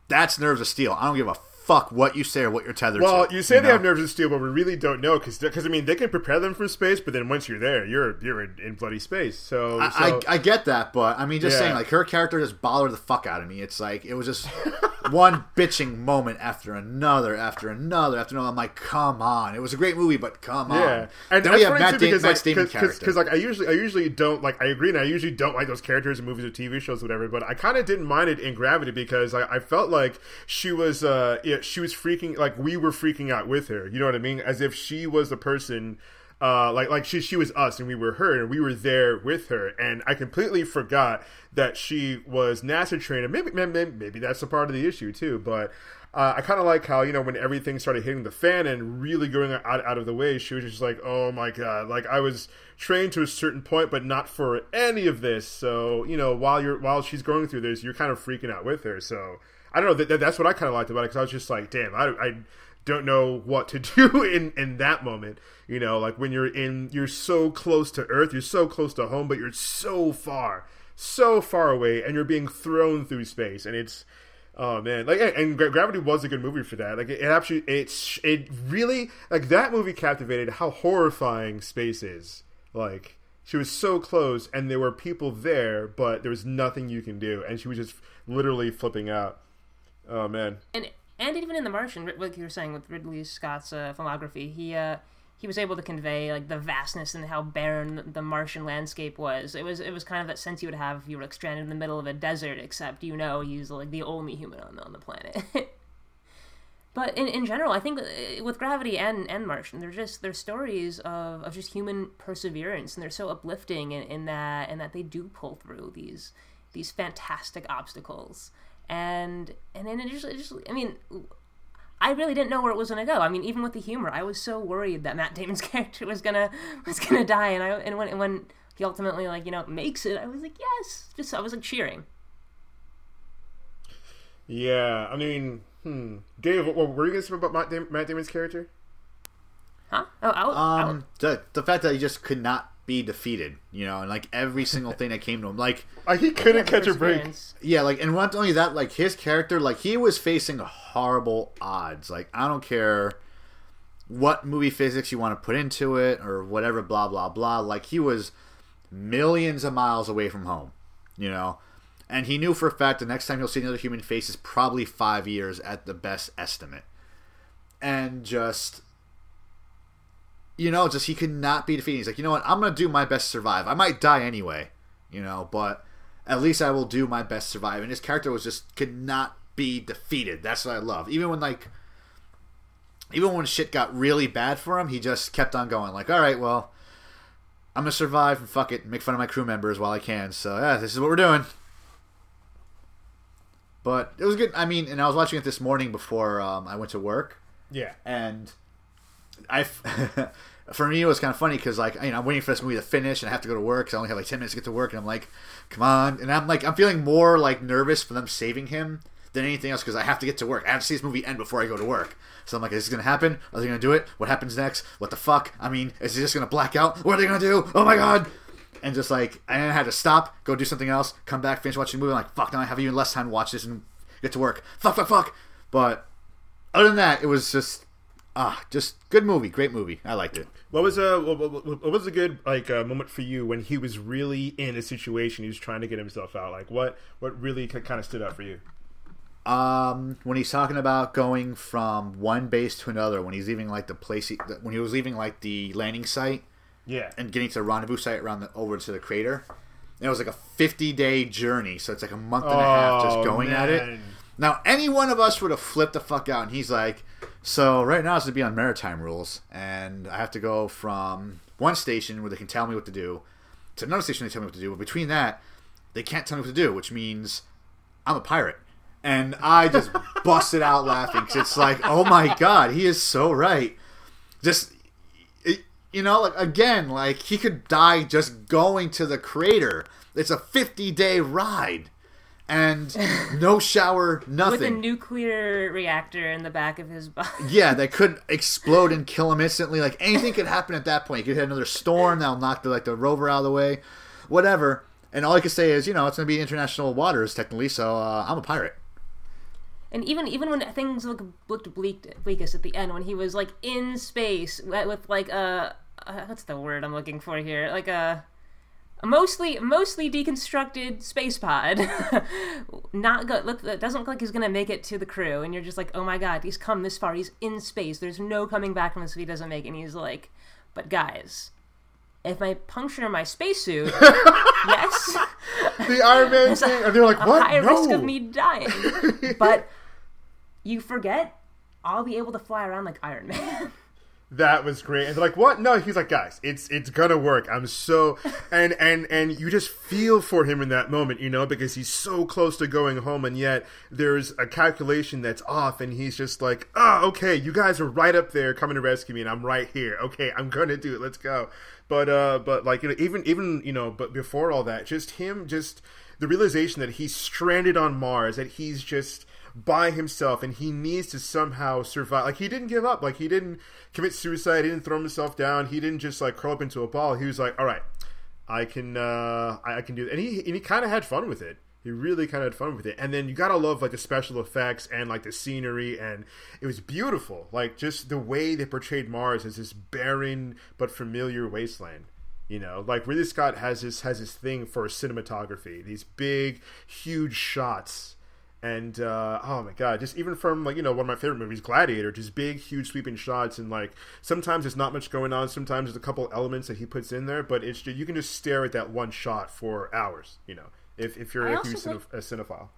that's nerves of steel. I don't give a fuck what you say or what you're tethered to. Well, you say they know? have nerves of steel, but we really don't know because I mean they can prepare them for space, but then once you're there, you're you're in, in bloody space. So, I, so I, I get that, but I mean, just Yeah. saying, like her character just bothered the fuck out of me. It's like it was just one bitching moment after another, after another, after another. I'm like, come on! It was a great movie, but come on. Yeah, and then we have Matt, too da- because Matt like, Damon character. because like I usually I usually don't like I agree and I usually don't like those characters in movies or TV shows or whatever but I kind of didn't mind it in Gravity because I, I felt like she was uh she was freaking like we were freaking out with her you know what I mean as if she was the person uh, like like she she was us and we were her and we were there with her and I completely forgot that she was NASA trained and maybe maybe, maybe that's a part of the issue too but uh, I kind of like how you know when everything started hitting the fan and really going out, out of the way, she was just like, "Oh my god!" Like I was trained to a certain point, but not for any of this. So you know, while you're while she's going through this, you're kind of freaking out with her. So I don't know. That, that- that's what I kind of liked about it because I was just like, "Damn, I, I don't know what to do in in that moment." You know, like when you're in, you're so close to Earth, you're so close to home, but you're so far, so far away, and you're being thrown through space, and it's Oh man, like and Gra- Gravity was a good movie for that. Like it, it actually, it's it really like that movie captivated how horrifying space is. Like she was so close, and there were people there, but there was nothing you can do, and she was just literally flipping out. Oh man, and and even in The Martian, like you were saying with Ridley Scott's uh, filmography, he uh, he was able to convey like the vastness and how barren the Martian landscape was. It was it was kind of that sense you would have if you were like stranded in the middle of a desert, except you know he's like the only human on the, on the planet. but in, in general, I think uh, with Gravity and, and Martian, they're just they're stories of, of just human perseverance, and they're so uplifting in, in that and that they do pull through these these fantastic obstacles, and and then it just, it just I mean, I really didn't know where it was gonna go. I mean, even with the humor, I was so worried that Matt Damon's character was gonna was gonna die, and I and when when he ultimately like you know makes it, I was like yes, just I was like cheering. Yeah, I mean, hmm. Dave, what, what were you going to say about Matt, Dam- Matt Damon's character? Huh? Oh, I, I, Um, the the fact that he just could not be defeated, you know, and like every single thing that came to him, like he couldn't catch a break. yeah, like and not only that, like his character, like he was facing horrible odds. Like I don't care what movie physics you want to put into it or whatever, blah blah blah. Like he was millions of miles away from home, you know, and he knew for a fact the next time he'll see another human face is probably five years at the best estimate, and just you know, just he could not be defeated. He's like, you know what? I'm gonna do my best to survive. I might die anyway, you know, but at least I will do my best to survive. And his character was just could not be defeated. That's what I love. Even when like, even when shit got really bad for him, he just kept on going. Like, all right, well, I'm gonna survive and fuck it, and make fun of my crew members while I can. So yeah, this is what we're doing. But it was good. I mean, and I was watching it this morning before um, I went to work Yeah. and I, for me, it was kind of funny because like you know I'm waiting for this movie to finish and I have to go to work. So I only have like ten minutes to get to work, and I'm like, come on, and I'm like I'm feeling more like nervous for them saving him than anything else because I have to get to work. I have to see this movie end before I go to work. So I'm like, is this gonna happen? Are they gonna do it? What happens next? What the fuck? I mean, is he just gonna black out? What are they gonna do? Oh my god! And just like I had to stop, go do something else, come back, finish watching the movie. I'm like, fuck, now I have even less time to watch this and get to work. Fuck, fuck, fuck. But other than that, it was just ah, just good movie, great movie. I liked it. What was a what, was a good like uh, moment for you when he was really in a situation he was trying to get himself out? Like what what really kind of stood out for you? Um, when he's talking about going from one base to another, when he's leaving like the place, he, when he was leaving like the landing site Yeah. and getting to the rendezvous site around the over to the crater, and it was like a fifty day journey, so it's like a month and a half just Oh, going at it. Now, any one of us would have flipped the fuck out, and he's like, "So right now it's to be on maritime rules, and I have to go from one station where they can tell me what to do to another station they tell me what to do, but between that, they can't tell me what to do, which means I'm a pirate." And I just busted out laughing because it's like, "Oh my god, he is so right." Just you know, like again, like he could die just going to the crater. It's a 50 day ride, and no shower, nothing. with a nuclear reactor in the back of his body. yeah, that could explode and kill him instantly. Like anything could happen at that point. You could hit another storm that'll knock the like the rover out of the way, whatever. And all I can say is, you know, it's gonna be international waters technically, so uh, I'm a pirate. And even even when things look, looked bleak, bleakest at the end, when he was like in space with, like a uh, what's the word I'm looking for here? Like a, a mostly mostly deconstructed space pod. Not good. Look, it doesn't look like he's gonna make it to the crew, and you're just like, oh my god, he's come this far. He's in space. There's no coming back from this if he doesn't make it. And he's like, but guys. If I puncture my spacesuit, yes, The Iron Man thing, and they're like, a "What? high no." risk of me dying. but you forget, I'll be able to fly around like Iron Man. That was great. And they're like, "What?" No, he's like, "Guys, it's it's gonna work." I'm so and and and you just feel for him in that moment, you know, because he's so close to going home, and yet there's a calculation that's off, and he's just like, "Oh, okay, you guys are right up there coming to rescue me, and I'm right here. Okay, I'm gonna do it. Let's go." But uh, but like you know, even even you know, but before all that, just him, just the realization that he's stranded on Mars, that he's just by himself and he needs to somehow survive. Like he didn't give up. Like he didn't commit suicide. He didn't throw himself down. He didn't just like curl up into a ball. He was like all right i can uh i, I can do it and he and he kind of had fun with it. He really kind of had fun with it. And then you gotta love like the special effects and like the scenery and it was beautiful. Like just the way they portrayed mars as this barren but familiar wasteland you know, like Ridley Scott has this has this thing for cinematography, these big, huge shots, and uh, oh my god, just even from like you know one of my favorite movies, Gladiator, just big, huge, sweeping shots, and like sometimes there's not much going on, sometimes there's a couple elements that he puts in there, but it's just, you can just stare at that one shot for hours, you know, if if you're I a also huge cine- like- a cinephile.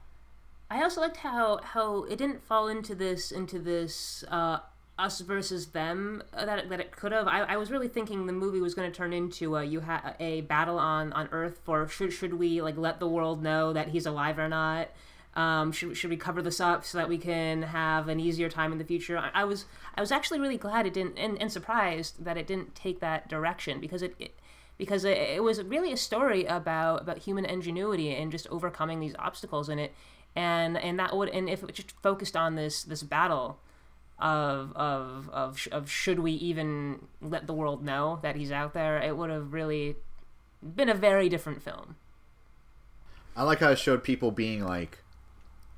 I I also liked how how it didn't fall into this into this uh, us versus them uh, that that it could have. I, I was really thinking the movie was going to turn into a you ha- a battle on on Earth for should should we like let the world know that he's alive or not. Um, should, should we cover this up so that we can have an easier time in the future? I, I was I was actually really glad it didn't and, and surprised that it didn't take that direction because it, it because it, it was really a story about about human ingenuity and just overcoming these obstacles in it and and that would and if it just focused on this this battle of of of of should we even let the world know that he's out there it would have really been a very different film I like how it showed people being like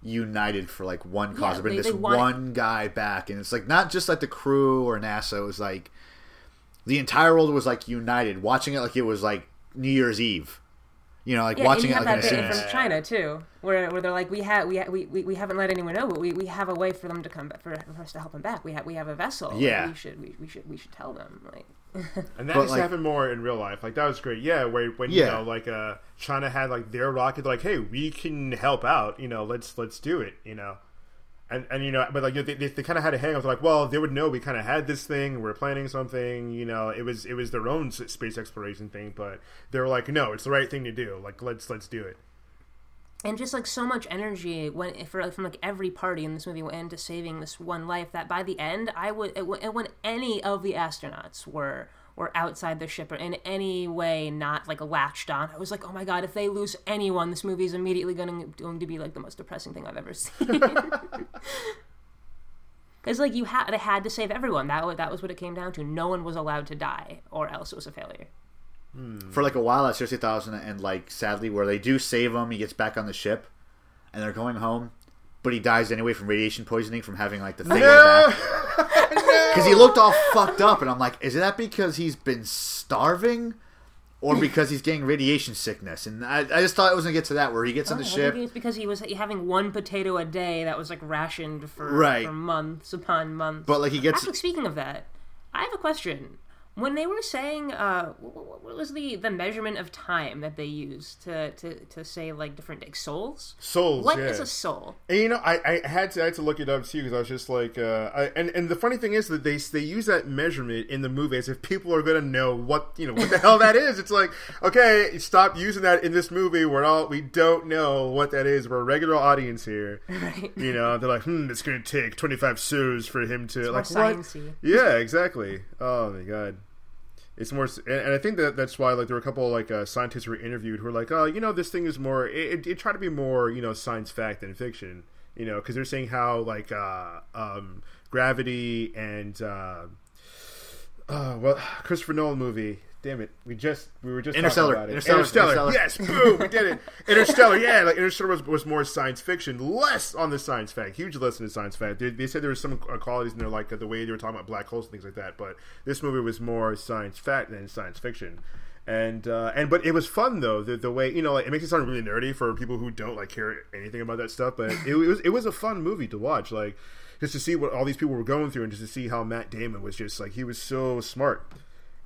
united for like one cause, Yeah, bring this wanted- one guy back, and it's like not just like the crew or NASA. It was like the entire world was like united, watching it like it was like New Year's Eve. You know, like yeah, watching and it you like have in that bit from China too, where, where they're like, we have we, ha- we, we, we haven't let anyone know, but we, we have a way for them to come back for, for us to help them back. We have we have a vessel. Like, Yeah. we should we, we should we should tell them. Like, And that But, used like- to happen more in real life. Like that was great. Yeah, where when Yeah. you know, like uh, China had like their rocket, they're like, hey, we can help out. You know, let's let's do it. You know, and and you know, but like they, they, they kind of had a hang up. Like, well, they would know we kind of had this thing. We're planning something. You know, it was it was their own space exploration thing, but they were like, no, it's the right thing to do. Like, let's let's do it. And just like so much energy went for from like every party in this movie went into saving this one life that by the end I would it, when- any of the astronauts were were outside the ship or in any way not like latched on. I was like oh my god if they lose anyone this movie is immediately going to, going to be like the most depressing thing I've ever seen. Because like you had they had to save everyone. That that was what it came down to. No one was allowed to die or else it was a failure For like a while, I seriously thought it was gonna end like sadly, where they do save him, he gets back on the ship, and they're going home, but he dies anyway from radiation poisoning from having like the thing in his back. Because he looked all fucked up, and I'm like, is that because he's been starving, or because he's getting radiation sickness? And I, I just thought it was gonna get to that where he gets on the oh, I ship. it's because he was having one potato a day that was like rationed for, Right. for months upon months. But like he gets Actually, speaking of that, I have a question. When they were saying, uh, wh- wh- what was the, the measurement of time that they used to, to, to say like different like, sols? Sols. What yeah. is a sol? And you know, I, I had to I had to look it up too because I was just like, uh, I, and and the funny thing is that they they use that measurement in the movie as if people are gonna know what you know what the hell that is. It's like, okay, stop using that in this movie. We're all we don't know what that is. We're a regular audience here. Right. You know, they're like, hmm, it's gonna take twenty five sols for him to more like what? Yeah, exactly. Oh my god. It's more, and, I think that that's why like there were a couple of, like uh, scientists who were interviewed who were like, oh, you know, this thing is more. It, it, it tried to be more, you know, science fact than fiction, you know, because they're saying how like uh, um, gravity and uh, uh, well, Christopher Nolan movie. Damn it, we just we were just talking Interstellar. about it. Interstellar. Interstellar. Yes, boom, we did it. Interstellar. Yeah, like Interstellar was, was more science fiction, less on the science fact. Huge less in the science fact. They, they said there was some uh, qualities in there, like uh, the way they were talking about black holes and things like that. But this movie was more science fact than science fiction. And uh, and but it was fun though the, the way you know like it makes it sound really nerdy for people who don't like care anything about that stuff but it, was it was a fun movie to watch like just to see what all these people were going through and just to see how Matt Damon was just like he was so smart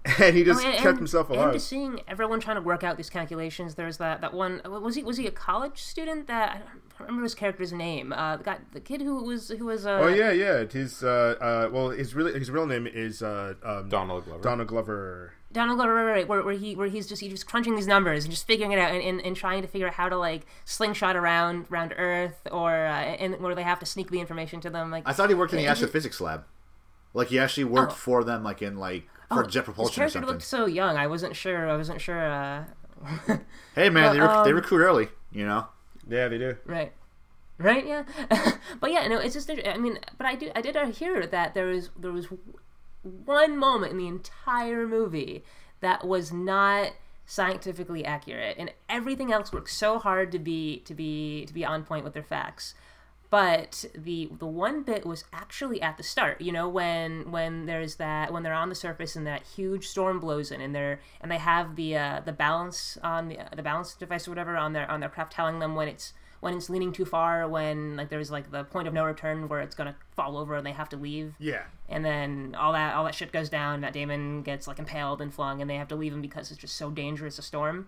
and he just Oh, and- kept and- himself And alive. just seeing everyone trying to work out these calculations. There's that, that one. Was he was he a college student? That I don't remember his character's name. Uh, the guy, the kid who was who was. Uh, Oh yeah, yeah. His uh, uh, well, his really his real name is uh, um, Donald Glover. Donald Glover. Donald Glover, right, right, where, where he where he's just he's just crunching these numbers and just figuring it out and, and, and trying to figure out how to like slingshot around around Earth or uh, and where they have to sneak the information to them. Like I thought he worked in the Is it- astrophysics lab. Like he actually worked Oh. for them, like in like for jet propulsion or character something. looked so young. I wasn't sure. I wasn't sure. Uh, Hey man, they, rec- Well, they um, recruit early, you know. Yeah, they do. Right. Right. Yeah. but yeah, no, it's just. I mean, but I do. I did hear that there was there was one moment in the entire movie that was not scientifically accurate, and everything else worked so hard to be to be to be on point with their facts. But the the one bit was actually at the start. You know, when when there's that when they're on the surface and that huge storm blows in, and they're and they have the uh, the balance on the the balance device or whatever on their on their craft telling them when it's when it's leaning too far, when like there's like the point of no return where it's gonna fall over and they have to leave Yeah. and then all that all that shit goes down. Matt Damon gets like impaled and flung, and they have to leave him because it's just so dangerous a storm.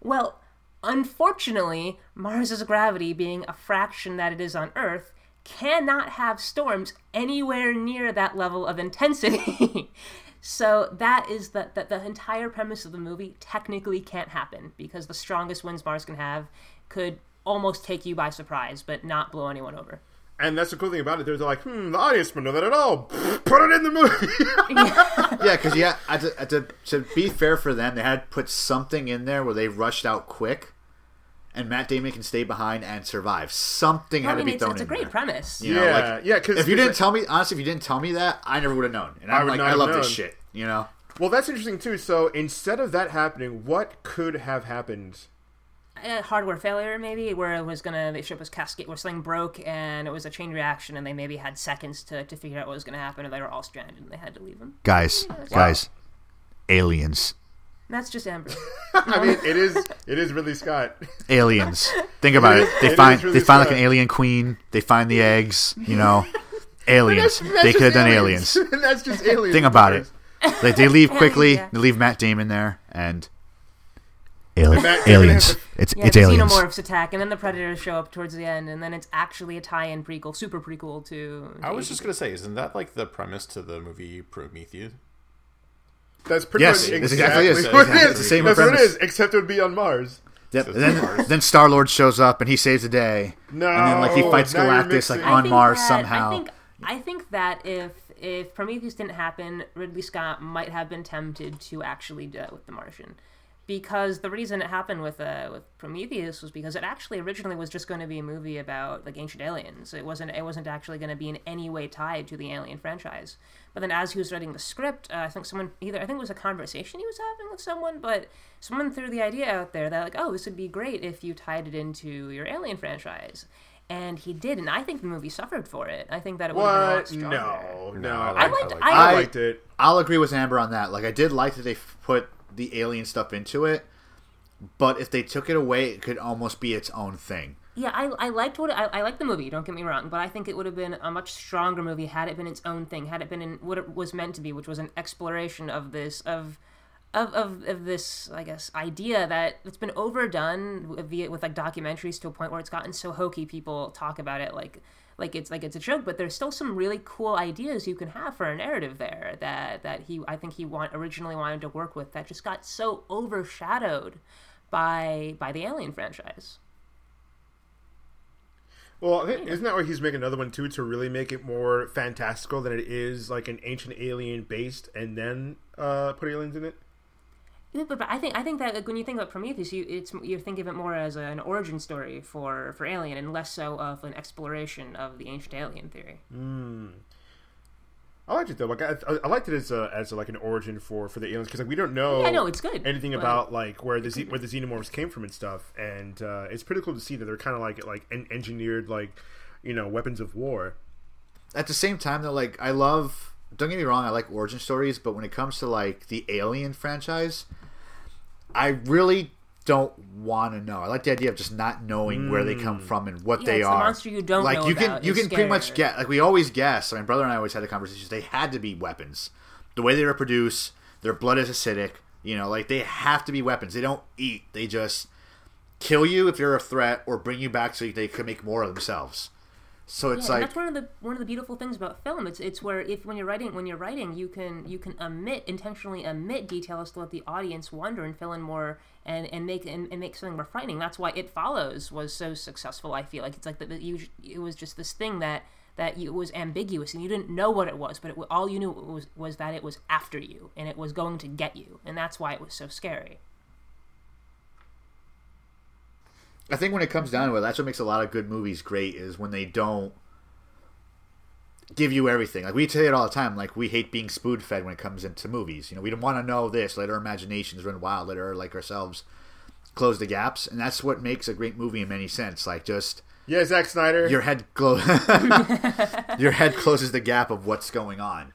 Well, Unfortunately, Mars's gravity, being a fraction that it is on Earth, cannot have storms anywhere near that level of intensity. so that is the, the the entire premise of the movie technically can't happen because the strongest winds Mars can have could almost take you by surprise, but not blow anyone over. And that's the cool thing about it. They're like, hmm, the audience would know that at all. Put it in the movie. Yeah, because yeah, to, uh, to, to be fair for them, they had put something in there where they rushed out quick, and Matt Damon can stay behind and survive. Something I had to mean, be it's, thrown it's a great there. premise. You know, Yeah, like, yeah, 'cause- if you didn't I- tell me, honestly, if you didn't tell me that, I never would have known. And I I'm would like, I love known. this shit. You know, well, that's interesting too. So instead of that happening, what could have happened? A hardware failure maybe where it was gonna the ship was cascade where something broke and it was a chain reaction and they maybe had seconds to, to figure out what was gonna happen and they were all stranded and they had to leave them guys, guys, aliens, that's just amber I mean, it is it is Ridley Scott. aliens. Think about It it. is- They it find really they find like an alien queen. They find the eggs. You know, aliens. That's They could have done aliens. that's just aliens. Think about it. Like they leave quickly. Yeah. They leave Matt Damon there, and ali- aliens. It's yeah it's the aliens. xenomorphs attack and then the predators show up towards the end and then it's actually a tie-in prequel super prequel to I was just gonna say, isn't that like the premise to the movie Prometheus? That's pretty Yes, much that's exactly, exactly it. what it It's the same That's what it premise. except it would be on Mars. Yep. So And then Mars. then Star Lord shows up and he saves the day. No, and then like he fights Galactus like on Mars that- somehow. I think I think that if if Prometheus didn't happen, Ridley Scott might have been tempted to actually do it with The Martian, because the reason it happened with uh, with Prometheus was because it actually originally was just going to be a movie about like ancient aliens. It wasn't it wasn't actually going to be in any way tied to the Alien franchise. But then as he was writing the script, uh, I think someone either I think it was a conversation he was having with someone, but someone threw the idea out there that like, oh, this would be great if you tied it into your Alien franchise. And he did, and I think the movie suffered for it. I think that it would have been a lot What? stronger. No, no. I I, liked- liked, I- I I- liked it. I'll agree with Amber on that. Like I did like that they put the alien stuff into it, but if they took it away, it could almost be its own thing. Yeah, I, I liked what I, I liked the movie. Don't get me wrong, but I think it would have been a much stronger movie had it been its own thing. Had it been in what it was meant to be, which was an exploration of this of of, of, of this I guess idea that it's been overdone via with like documentaries to a point where it's gotten so hokey. People talk about it like like it's like it's a joke, but there's still some really cool ideas you can have for a narrative there that that he I think he want originally wanted to work with that just got so overshadowed by by the Alien franchise. Well, think- isn't that why he's making another one too to really make it more fantastical than it is like an ancient alien based, and then uh, put aliens in it? Yeah, but, but I think I think that like, when you think about Prometheus, you it's you think of it more as an origin story for for Alien, and less so of an exploration of the ancient alien theory. I liked it though. Like I, I liked it as a, as a, like an origin for for the aliens because like we don't know. Yeah, no, it's good, Anything but- about like where the where the xenomorphs came from and stuff, and uh, it's pretty cool to see that they're kind of like like en- engineered like you know weapons of war. At the same time, though, like I love. Don't get me wrong, I like origin stories, but when it comes to like the Alien franchise, I really don't want to know. I like the idea of just not knowing where they come mm. from and what Yeah, they it's the are. monster you don't like know you can about you is can pretty much scarier. get like we always guess. My brother and I always had the conversations. They had to be weapons. The way they reproduce, their blood is acidic. You know, like they have to be weapons. They don't eat. They just kill you if you're a threat, or bring you back so they can make more of themselves. So it's yeah, like that's one of the one of the beautiful things about film. It's it's where if when you're writing when you're writing you can you can omit intentionally omit details to let the audience wonder and fill in more and and make and, and make something more frightening. That's why It Follows was so successful. I feel like it's like that you it was just this thing that that you, it was ambiguous and you didn't know what it was, but it, all you knew was was that it was after you and it was going to get you, and that's why it was so scary. I think when it comes down to it, that's what makes a lot of good movies great is when they don't give you everything. Like we say it all the time. Like we hate being spoon fed when it comes into movies. You know, we don't want to know this. Let our imaginations run wild. Let our like ourselves close the gaps, and that's what makes a great movie in many sense. Like just Yeah, Zack Snyder. your head clo- your head closes the gap of what's going on.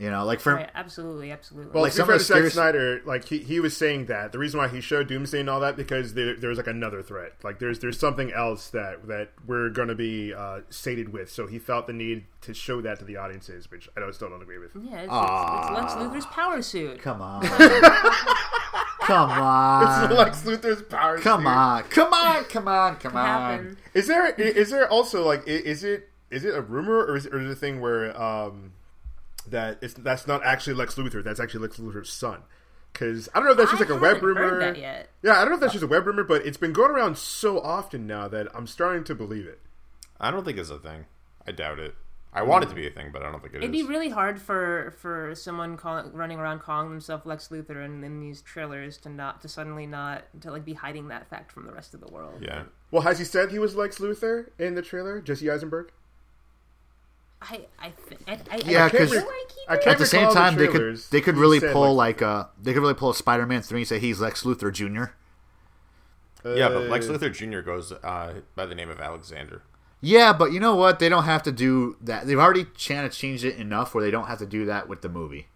You know, like for Right? Absolutely, absolutely. Well, Like some of to the Zack Snyder, like he, he was saying that the reason why he showed Doomsday and all that because there, there's like another threat, like there's there's something else that that we're gonna be uh, sated with. So he felt the need to show that to the audiences, which I don't, still don't agree with. yeah, it's, it's, it's Lex Luthor's power suit. come on, Come on. It's Lex Luthor's power. Suit. Come suit. on. Come on. Come on. Come on. happen. Is there is there also like is it is it a rumor or is it, or is it a thing where um that it's that's not actually Lex Luthor that's actually Lex Luthor's son? Because I don't know if that's just I like a web haven't heard rumor. that yet. Yeah, I don't know if that's just a web rumor, but it's been going around so often now that I'm starting to believe it. I don't think it's a thing. I doubt it. I want it to be a thing, but I don't think it It'd is. be really hard for for someone calling, running around calling themselves Lex Luthor and in these trailers to not to suddenly not to like be hiding that fact from the rest of the world. yeah. Well, has he said he was Lex Luthor in the trailer? Jesse Eisenberg. I I, I, I Yeah, I feel 'cause- like he I did. can't At the same recall the time, they could they could really said, pull like- like uh they could really pull a Spider-Man three and say he's Lex Luthor Jr. Yeah, but Lex Uh, Luthor Jr. goes uh, by the name of Alexander. Yeah, but you know what? They don't have to do that. They've already kind of changed it enough where they don't have to do that with the movie.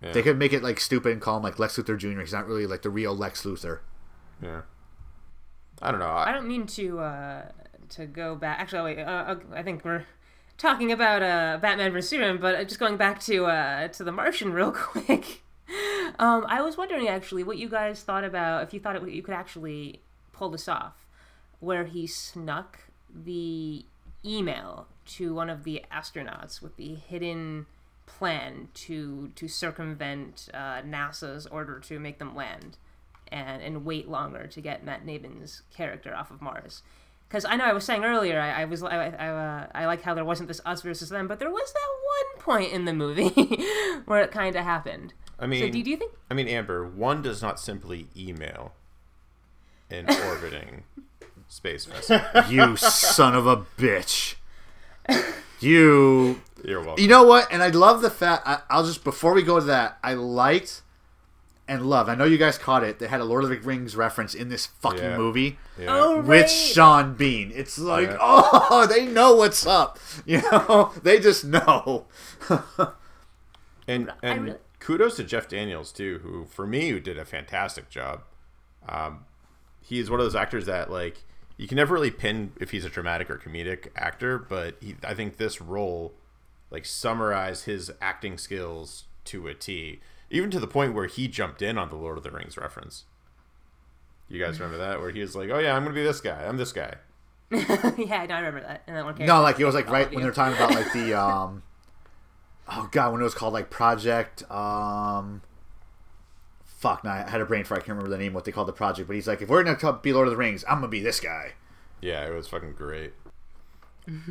Yeah. They could make it like stupid and call him like Lex Luthor Jr. He's not really like the real Lex Luthor. Yeah. I don't know. I I, don't mean to uh to go back. Actually, wait, uh, uh, I think we're talking about uh Batman vs Superman, but uh, just going back to uh to the Martian real quick. um, I was wondering actually what you guys thought about if you thought it, you could actually pull this off, where he snuck the email to one of the astronauts with the hidden plan to to circumvent uh, NASA's order to make them land and and wait longer to get Matt Damon's character off of Mars. Because I know I was saying earlier, I, I was I I, uh, I like how there wasn't this us versus them, but there was that one point in the movie where it kind of happened. I mean, So do, do you think? I mean, Amber, one does not simply email an orbiting space vessel. You son of a bitch. You. You're welcome. You know what? And I love the fact. I, I'll just before we go to that, I liked and love. I know you guys caught it. They had a Lord of the Rings reference in this fucking Yeah. movie. Yeah. Oh, with. Sean Bean. It's like, Yeah. oh, they know what's up. You know, they just know. and and really- kudos to Jeff Daniels too, who for me who did a fantastic job. Um, he is one of those actors that like you can never really pin if he's a dramatic or comedic actor, but he, I think this role like summarized his acting skills to a T, even to the point where he jumped in on the Lord of the Rings reference. You guys remember that? Where he was like, "Oh yeah, I'm gonna be this guy. I'm this guy." yeah, no, I remember that. And that one No, like it was like All right of when you. they're talking about like the um oh god when it was called like Project um fuck now I had a brain fart I can't remember the name what they called the project but he's like if we're gonna co- be Lord of the Rings I'm gonna be this guy Yeah, it was fucking great.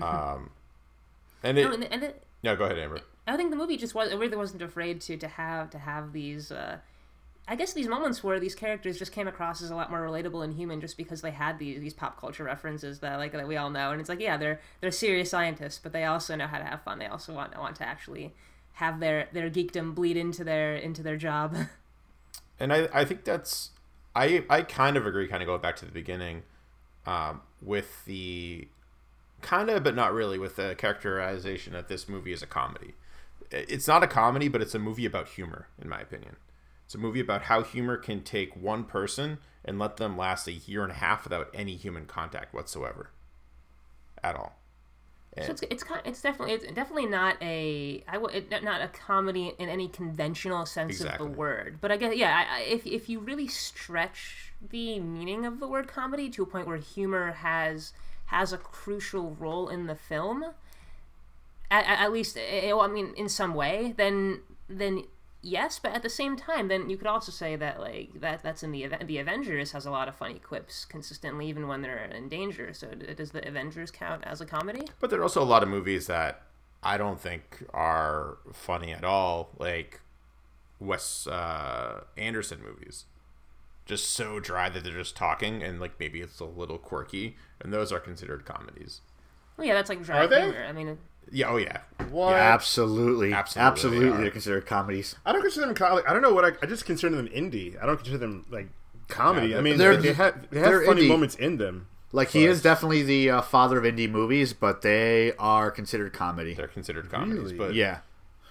um, and it, No, and, and it, yeah, go ahead, Amber. I think the movie just was it really wasn't afraid to to have to have these uh I guess these moments where these characters just came across as a lot more relatable and human just because they had these these pop culture references that like that we all know. And it's like yeah they're they're serious scientists but they also know how to have fun. They also want want to actually have their their geekdom bleed into their into their job. And I, I think that's I I kind of agree kind of going back to the beginning um, with the kind of but not really with the characterization that this movie is a comedy it's not a comedy but it's a movie about humor in my opinion it's a movie about how humor can take one person and let them last a year and a half without any human contact whatsoever at all So it's it's kind it's definitely it's definitely not a I w- it, not a comedy in any conventional sense Exactly. of the word. But I guess yeah, I, I, if if you really stretch the meaning of the word comedy to a point where humor has has a crucial role in the film, at, at at least eh, well, I mean in some way, then then yes. But at the same time, then you could also say that like that that's in the the Avengers has a lot of funny quips consistently, even when they're in danger. So does the Avengers count as a comedy? But there are also a lot of movies that I don't think are funny at all, like Wes uh, Anderson movies. Just so dry that they're just talking, and like maybe it's a little quirky, and those are considered comedies. Well, yeah, that's like dry Are they? humor. I mean, Yeah, oh yeah, What? absolutely Absolutely absolutely, they are. considered comedies I don't consider them. Co- like, I don't know what I, I just consider them indie. I don't consider them like comedy. Yeah, I mean, they're- they, they have they have funny indie. moments in them. like he But- is definitely the uh, father of indie movies but they are considered comedy they're considered comedies. Really? But yeah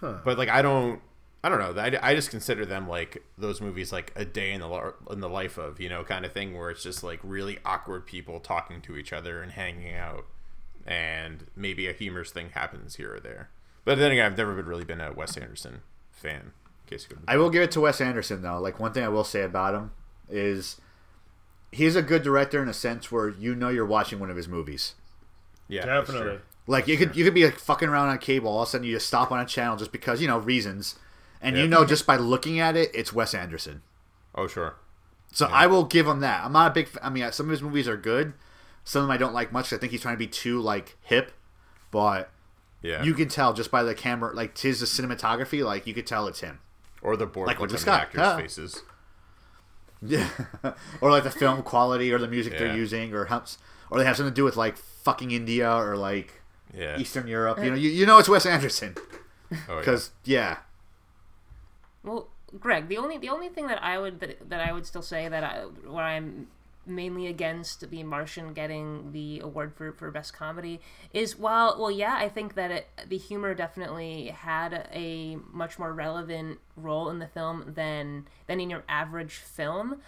but like I don't, I don't know. I, I just consider them like those movies, like a day in the in the life of you know kind of thing, where it's just like really awkward people talking to each other and hanging out, and maybe a humorous thing happens here or there. But then again, I've never been really been a Wes Anderson fan. In case you. I will give it to Wes Anderson though like one thing I will say about him is he's a good director in a sense where you know you're watching one of his movies. Yeah, Definitely. Like you could you could be like fucking around on cable, all of a sudden you just stop on a channel just because you know reasons, and you know just by looking at it, it's Wes Anderson. Oh, sure. So I will give him that. I'm not a big. I mean, some of his movies are good. Some of them I don't like much. I think he's trying to be too like hip, but Yeah. you can tell just by the camera, like his the cinematography, like you could tell it's him. or the board Like like with the the Scott, actors' yeah. faces. Yeah, or like the film quality or the music Yeah. they're using, or helps, or they have something to do with like fucking India or like Yeah. Eastern Europe. You uh, know, you, you know it's Wes Anderson Oh, yeah. because yeah. Well, Greg, the only the only thing that I would that, that I would still say that I where I'm mainly against the Martian getting the award for, for best comedy is while well yeah I think that it, the humor definitely had a much more relevant role in the film than than in your average film.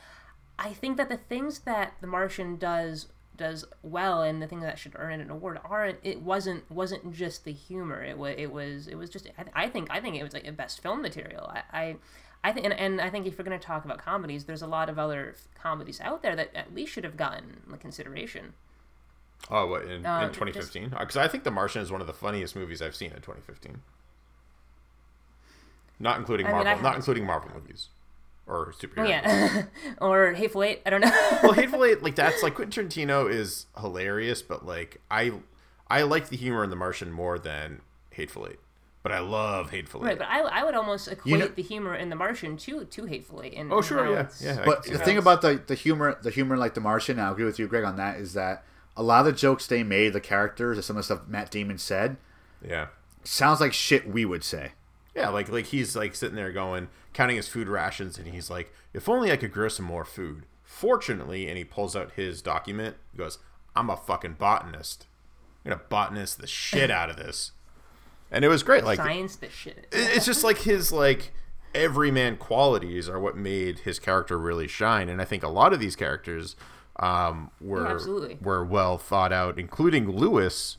I think that the things that the Martian does does well and the things that should earn it an award aren't it wasn't wasn't just the humor it was it was it was just I, I think I think it was like a best film material I I, I think and, and I think if we're going to talk about comedies there's a lot of other comedies out there that at least should have gotten consideration Oh, what in, Uh, in 2015? Because I think The Martian is one of the funniest movies I've seen in 2015. Not including I Marvel, not including Marvel movies or superhero. oh yeah or Hateful Eight I don't know well, Hateful Eight, like that's like Quentin Tarantino is hilarious, but like I, I like the humor in The Martian more than Hateful Eight, but I love Hateful Eight. right but I, I would almost equate know- the humor in The Martian to to Hateful Eight and oh sure, how yeah, it's- yeah. But the thing about the the humor, the humor like The Martian, I agree with you, Greg, on that. Is that a lot of the jokes they made, the characters, and some of the stuff Matt Damon said, yeah, sounds like shit we would say. yeah, like like he's like sitting there going, counting his food rations, and he's like, if only I could grow some more food. Fortunately, and he pulls out his document. He goes, I'm a fucking botanist. I'm gonna botanist the shit out of this. And it was great. Like science this shit it's just like his like everyman qualities are what made his character really shine and i think a lot of these characters um, were Yeah, absolutely. were well thought out including lewis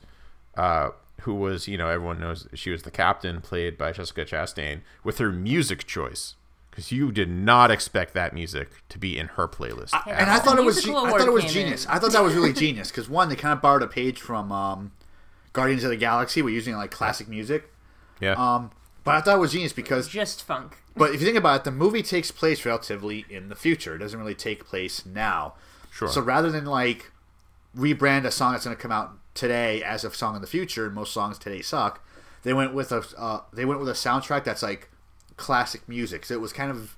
uh, who was you know everyone knows she was the captain played by jessica chastain with her music choice because you did not expect that music to be in her playlist at and I all. thought it was I thought it was genius. in. I thought that was really genius because one, they kind of borrowed a page from um, Guardians of the Galaxy. We're using like classic music. yeah Um, but I thought it was genius because, just funk but if you think about it, the movie takes place relatively in the future. It doesn't really take place now. sure So rather than like rebrand a song that's going to come out today as a song in the future, and most songs today suck, they went with a uh, they went with a soundtrack that's like classic music. So it was kind of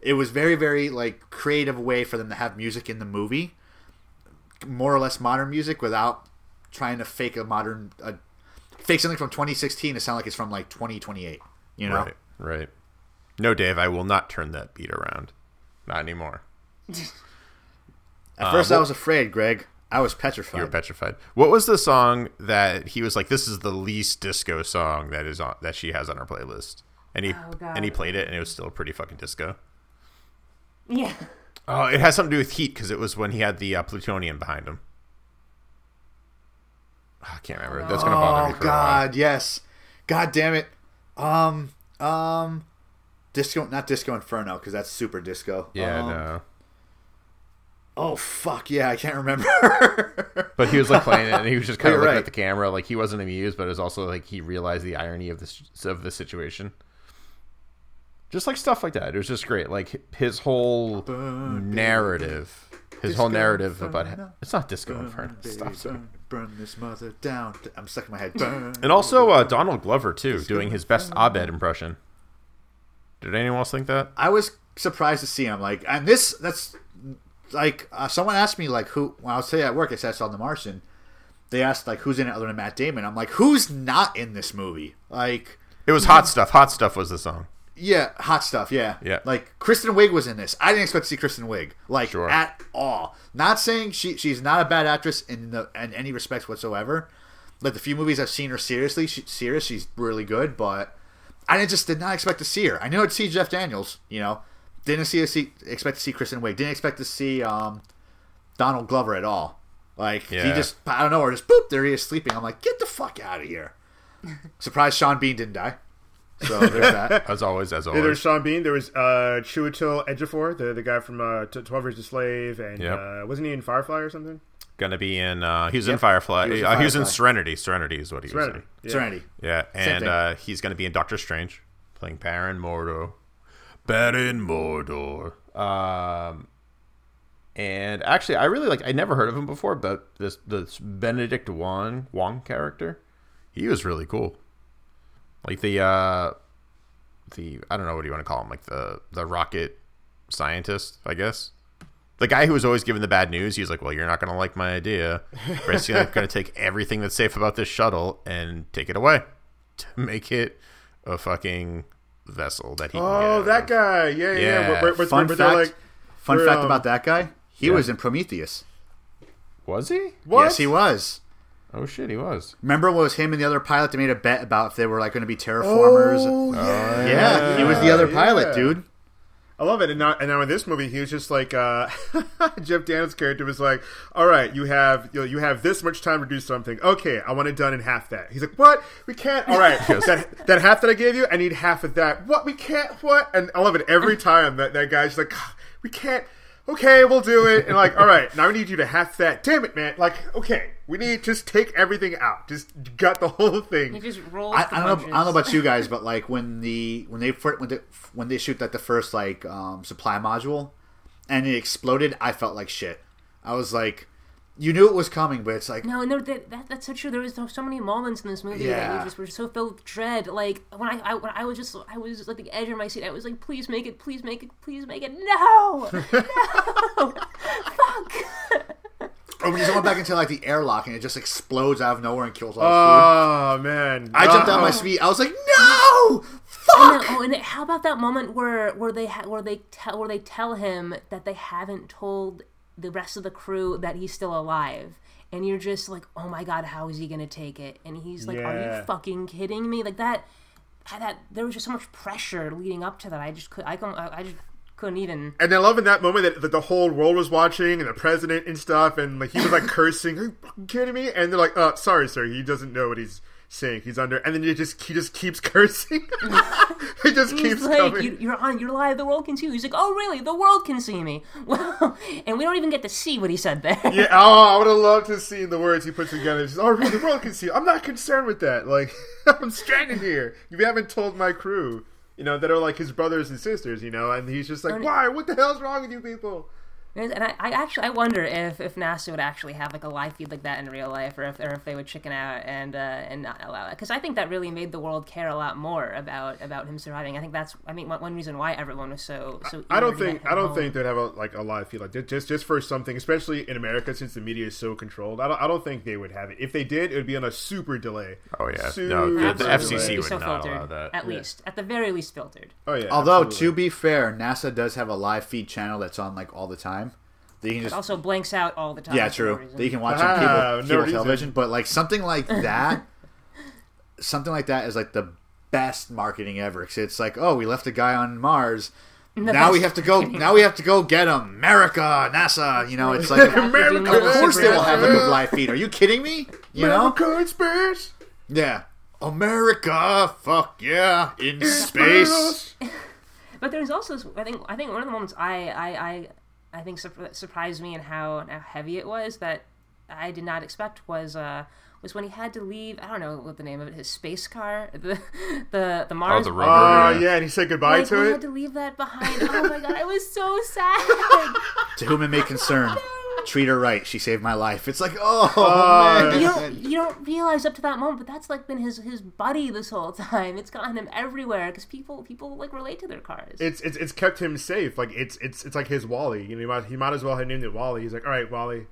it was very very like creative way for them to have music in the movie, more or less modern music without trying to fake a modern uh, fake something from 2016 to sound like it's from like 2028. You know. right right no dave i will not turn that beat around not anymore At first, Uh, I was afraid, Greg. I was petrified. You're petrified. What was the song that he was like? This is the least disco song that is on that she has on her playlist, and he Oh, and he played it, and it was still pretty fucking disco. yeah Oh, it has something to do with heat because it was when he had the uh, plutonium behind him. I can't remember. That's gonna bother me Oh for a while. God, yes. God damn it. Um, um, disco, not disco inferno because that's super disco. Yeah, Um, no. Oh fuck yeah, I can't remember. But he was like playing it, and he was just kind of looking right. at the camera, like he wasn't amused, but it was also like he realized the irony of this of the situation. Just like stuff like that, it was just great. Like his whole narrative, his whole Disco narrative about Inferno. it's not disco inferno. Stop. Burn, this mother down. I'm stuck in my head. Burn. And also uh, Donald Glover too, doing his best Abed impression. Did anyone else think that? I was surprised to see him. Like, and this, that's like uh, someone asked me like who when I was today at work. I said I saw The Martian. They asked like who's in it other than Matt Damon. I'm like, who's not in this movie? Like, It was hot stuff. Hot stuff was the song. Yeah, hot stuff. Yeah, Yeah. Like Kristen Wiig was in this. I didn't expect to see Kristen Wiig like Sure. at all. Not saying she she's not a bad actress in the in any respects whatsoever. Like the few movies I've seen her seriously, she, serious, she's really good. But I just did not expect to see her. I knew I'd see Jeff Daniels. You know, didn't see, see expect to see Kristen Wiig. Didn't expect to see um, Donald Glover at all. Like he just I don't know, or just boop, there he is sleeping. I'm like, get the fuck out of here. Surprised Sean Bean didn't die. So there's that. As always, as There was always. Sean Bean. There was uh, Chiwetel Ejiofor, the the guy from uh, Twelve Years a Slave, and Yep. uh, wasn't he in Firefly or something? Gonna be in. Uh, he was in Firefly. He was in uh, he was in Serenity. Serenity is what he was in. Yeah. Serenity. Yeah, and thing. uh, he's gonna be in Doctor Strange, playing Baron Mordor. Baron Mordor. Um, and actually, I really like. I never heard of him before, but this this Benedict Wong Wong character, he was really cool. Like the uh, the I don't know what do you want to call him, like the the rocket scientist, I guess. The guy who was always given the bad news, he's like, "Well, you're not going to like my idea. Basically, I'm going to take everything that's safe about this shuttle and take it away to make it a fucking vessel that he." Can get Oh, out that of." guy. Yeah, yeah. Yeah. yeah. Where, where, where, Fun where fact. like, fun fact um, about that guy. He Yeah. was in Prometheus. Was he? what? Yes, he was. Oh shit, he was. Remember, it was him and the other pilot that made a bet about if they were like going to be terraformers. Oh, yeah. yeah, he was the other Yeah. pilot, dude. I love it. And now, and now in this movie, he was just like uh, Jeff Daniels' character was like, "All right, you have you, know, you have this much time to do something. Okay, I want it done in half that." He's like, "What? We can't. All right, that that half that I gave you, I need half of that. What? We can't. What?" And I love it every time that that guy's like, "We can't." Okay, we'll do it. And like, all right, now we need you to half that. Damn it, man! Like, okay, we need just take everything out. Just gut the whole thing. He just rolls. I, I don't know. I don't know about you guys, but like when the when they fir- when they, when they shoot that the first like um, supply module, and it exploded, I felt like shit. I was like, you knew it was coming, but it's like, No, no, that, that that's so true. There was so, so many moments in this movie that Yeah. you just were so filled with dread. Like when I, I when I was just I was at the edge of my seat. I was like, please make it, please make it, please make it. No, no, fuck. or when he's going back into like the airlock and it just explodes out of nowhere and kills all the food. Oh man, I jumped out No. my seat. I was like, no, And fuck. then, oh, and how about that moment where where they ha- where they tell where they tell him that they haven't told the rest of the crew that he's still alive, and you're just like, oh my god, how is he gonna take it? And he's like, are you fucking kidding me? Like that, that there was just so much pressure leading up to that. I just could I can I just couldn't even. And I love in that moment that, that the whole world was watching and the president and stuff, and like he was like cursing, "Are you fucking kidding me?" And they're like, "Uh, sorry, sir, he doesn't know what he's saying. He's under." And then he just he just keeps cursing. he just He's keeps like, coming. you, you're on, you're live. The world can see you. He's like, oh really? The world can see me. Well, and we don't even get to see what he said there. Yeah, oh, I would have loved to see the words he put together. He's, oh, really, the world can see. I'm not concerned with that. Like, I'm stranded here. You haven't told my crew, you know, that are like his brothers and sisters, you know, and he's just like, why? What the hell's wrong with you people? And I, I actually I wonder if, if NASA would actually have like a live feed like that in real life, or if, or if they would chicken out and uh, and not allow it. Because I think that really made the world care a lot more about about him surviving. I think that's I mean one, one reason why everyone was so so. I don't think I don't home. think they'd have a like a live feed like just just for something, especially in America since the media is so controlled. I don't I don't think they would have it. If they did, it would be on a super delay. Oh yeah, Super no, the, the. FCC would so not filtered, allow that. At least, at the very least, filtered. Oh yeah. Although absolutely. to be fair, NASA does have a live feed channel that's on like all the time. That you can It just also blanks out all the time. yeah, true. That you can watch Ah, on cable, no cable reason. television, but like something like that, something like that is like the best marketing ever. 'Cause it's like, oh, we left a guy on Mars. Now we have to go. Now we have to go get him. America, NASA. You know, it's like, of course they will have like a America. live feed. Are you kidding me? You know? America in space. Yeah. America, fuck yeah, in space. But there's also, I think, I think one of the moments I, I, I, I think sur- surprised me and how, how heavy it was that I did not expect was, uh, was when he had to leave. I don't know what the name of it. His space car, the, the, the Mars. the rover. rover. Oh Yeah. yeah, and he said goodbye Like, to we it. had to leave that behind. Oh my god, I was so sad. to whom it may concern, treat her right. She saved my life. It's like, oh, Uh, man. you don't you don't realize up to that moment, but that's like been his his buddy this whole time. It's gotten him everywhere because people people like relate to their cars. It's, it's it's kept him safe. Like it's it's it's like his Wally. You know, he might, he might as well have named it Wally. He's like, all right, Wally,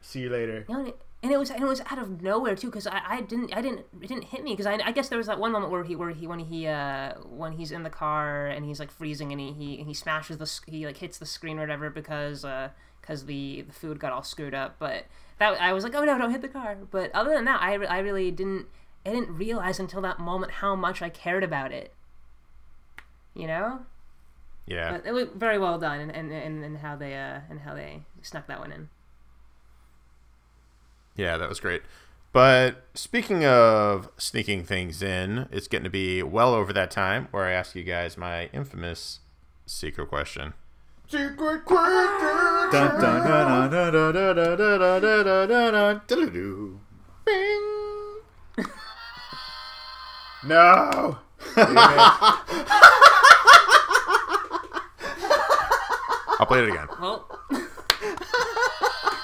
see you later. You know, and it, was and it was out of nowhere too because I, I didn't I didn't it didn't hit me because I, I guess there was that one moment where he where he when he uh when he's in the car and he's like freezing and he he, he smashes the he like hits the screen or whatever because uh because the the food got all screwed up but that I was like oh no don't hit the car. But other than that I, I really didn't I didn't realize until that moment how much I cared about it. You know? Yeah, but it was very well done and and, and, and how they uh and how they snuck that one in. Yeah, that was great. But speaking of sneaking things in, it's getting to be well over that time where I ask you guys my infamous secret question. Secret question. Dun, dun, dun, dun, dun, dun, dun, dun, dun, dun, dun, dun, dun, dun-doo-doo. Bing. no. I'll play it again. Well,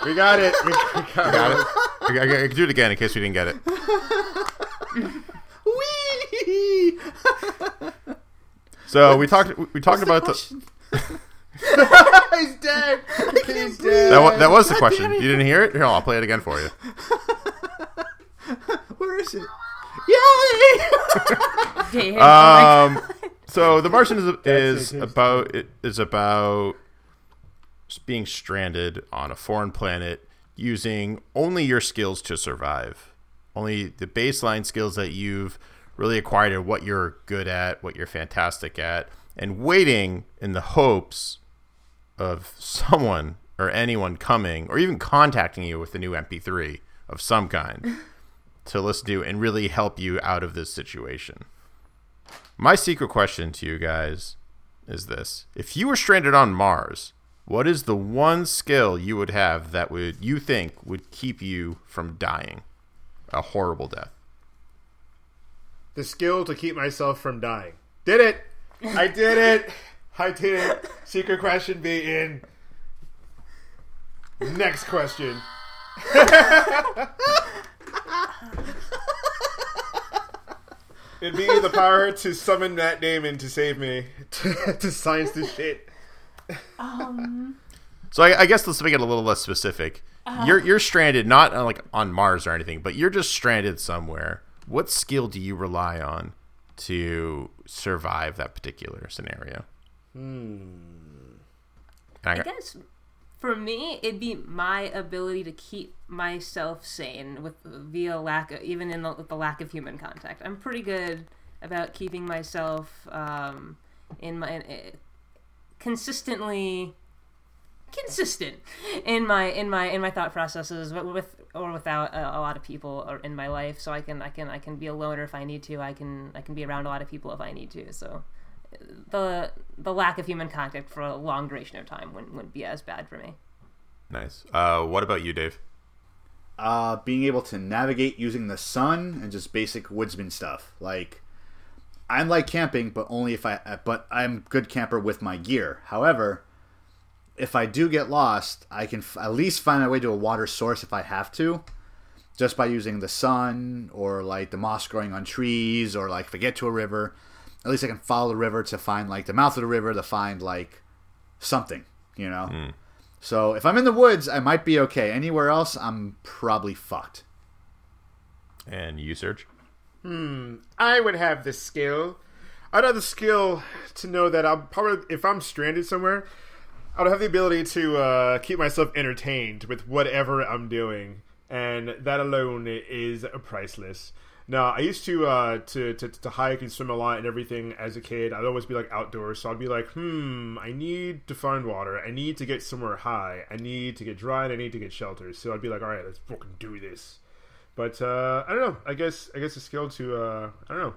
We got it. We got, Got it. it? I, I, I can do it again in case we didn't get it. Whee! So we talked. We talked about the. He's dead. He's dead. That, wa- that was the question. You didn't hear it? Here, I'll play it again for you. Where is it? Yay! damn. oh Um, so the Martian is, is about it is about just being stranded on a foreign planet using only your skills to survive, only the baseline skills that you've really acquired and what you're good at, what you're fantastic at, and waiting in the hopes of someone or anyone coming or even contacting you with a new MP3 of some kind to listen to and really help you out of this situation. My secret question to you guys is this: If you were stranded on Mars, what is the one skill you would have that would you think would keep you from dying a horrible death? The skill to keep myself from dying. Did it. I did it. I did it. Secret question be in. Next question. It'd be the power to summon Matt Damon to save me, to, to science this shit. Um. So I, I guess let's make it a little less specific. You're you're stranded not uh, like on Mars or anything, but you're just stranded somewhere. What skill do you rely on to survive that particular scenario? Hmm. I guess for me, it'd be my ability to keep myself sane with via lack, of, even in the, with the lack of human contact. I'm pretty good about keeping myself um, in my uh, consistently consistent in my in my in my thought processes with, with or without a, a lot of people or in my life so i can i can i can be a loner if i need to i can i can be around a lot of people if i need to so the the lack of human contact for a long duration of time wouldn't, wouldn't be as bad for me. Nice. Uh, what about you, Dave? uh, being able to navigate using the sun and just basic woodsman stuff. Like, I'm like camping, but only if I. uh, But I'm good camper with my gear. However, if I do get lost, I can f- at least find my way to a water source if I have to, just by using the sun or like the moss growing on trees, or like if I get to a river, at least I can follow the river to find like the mouth of the river to find like something, you know. So if I'm in the woods, I might be okay. Anywhere else, I'm probably fucked. And you, Serge? Hmm. I would have the skill. I'd have the skill to know that I'm probably if I'm stranded somewhere, I'd have the ability to uh, keep myself entertained with whatever I'm doing, and that alone is priceless. Now, I used to, uh, to to to hike and swim a lot and everything as a kid. I'd always be like outdoors, so I'd be like, hmm, I need to find water. I need to get somewhere high. I need to get dry, and I need to get shelter. So I'd be like, all right, let's fucking do this. But uh, I don't know. I guess I guess a skill to uh, I don't know.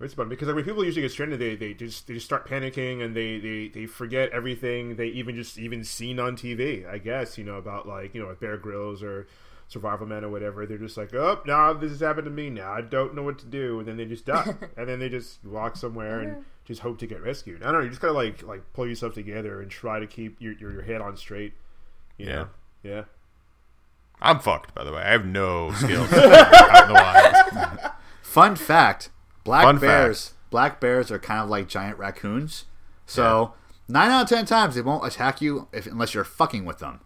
It's fun because like when people usually get stranded, they, they just they just start panicking and they, they, they forget everything they even just even seen on TV. I guess you know about like you know Bear Grylls or Survivorman or whatever. They're just like, oh, now this has happened to me. Now I don't know what to do, and then they just die, and then they just walk somewhere and just hope to get rescued. I don't know. You just gotta like like pull yourself together and try to keep your your, your head on straight. You Yeah. know? yeah. I'm fucked, by the way. I have no skills out in the wild. Fun fact: black Fun bears, black bears are kind of like giant raccoons. So nine out of ten times they won't attack you if, unless you're fucking with them.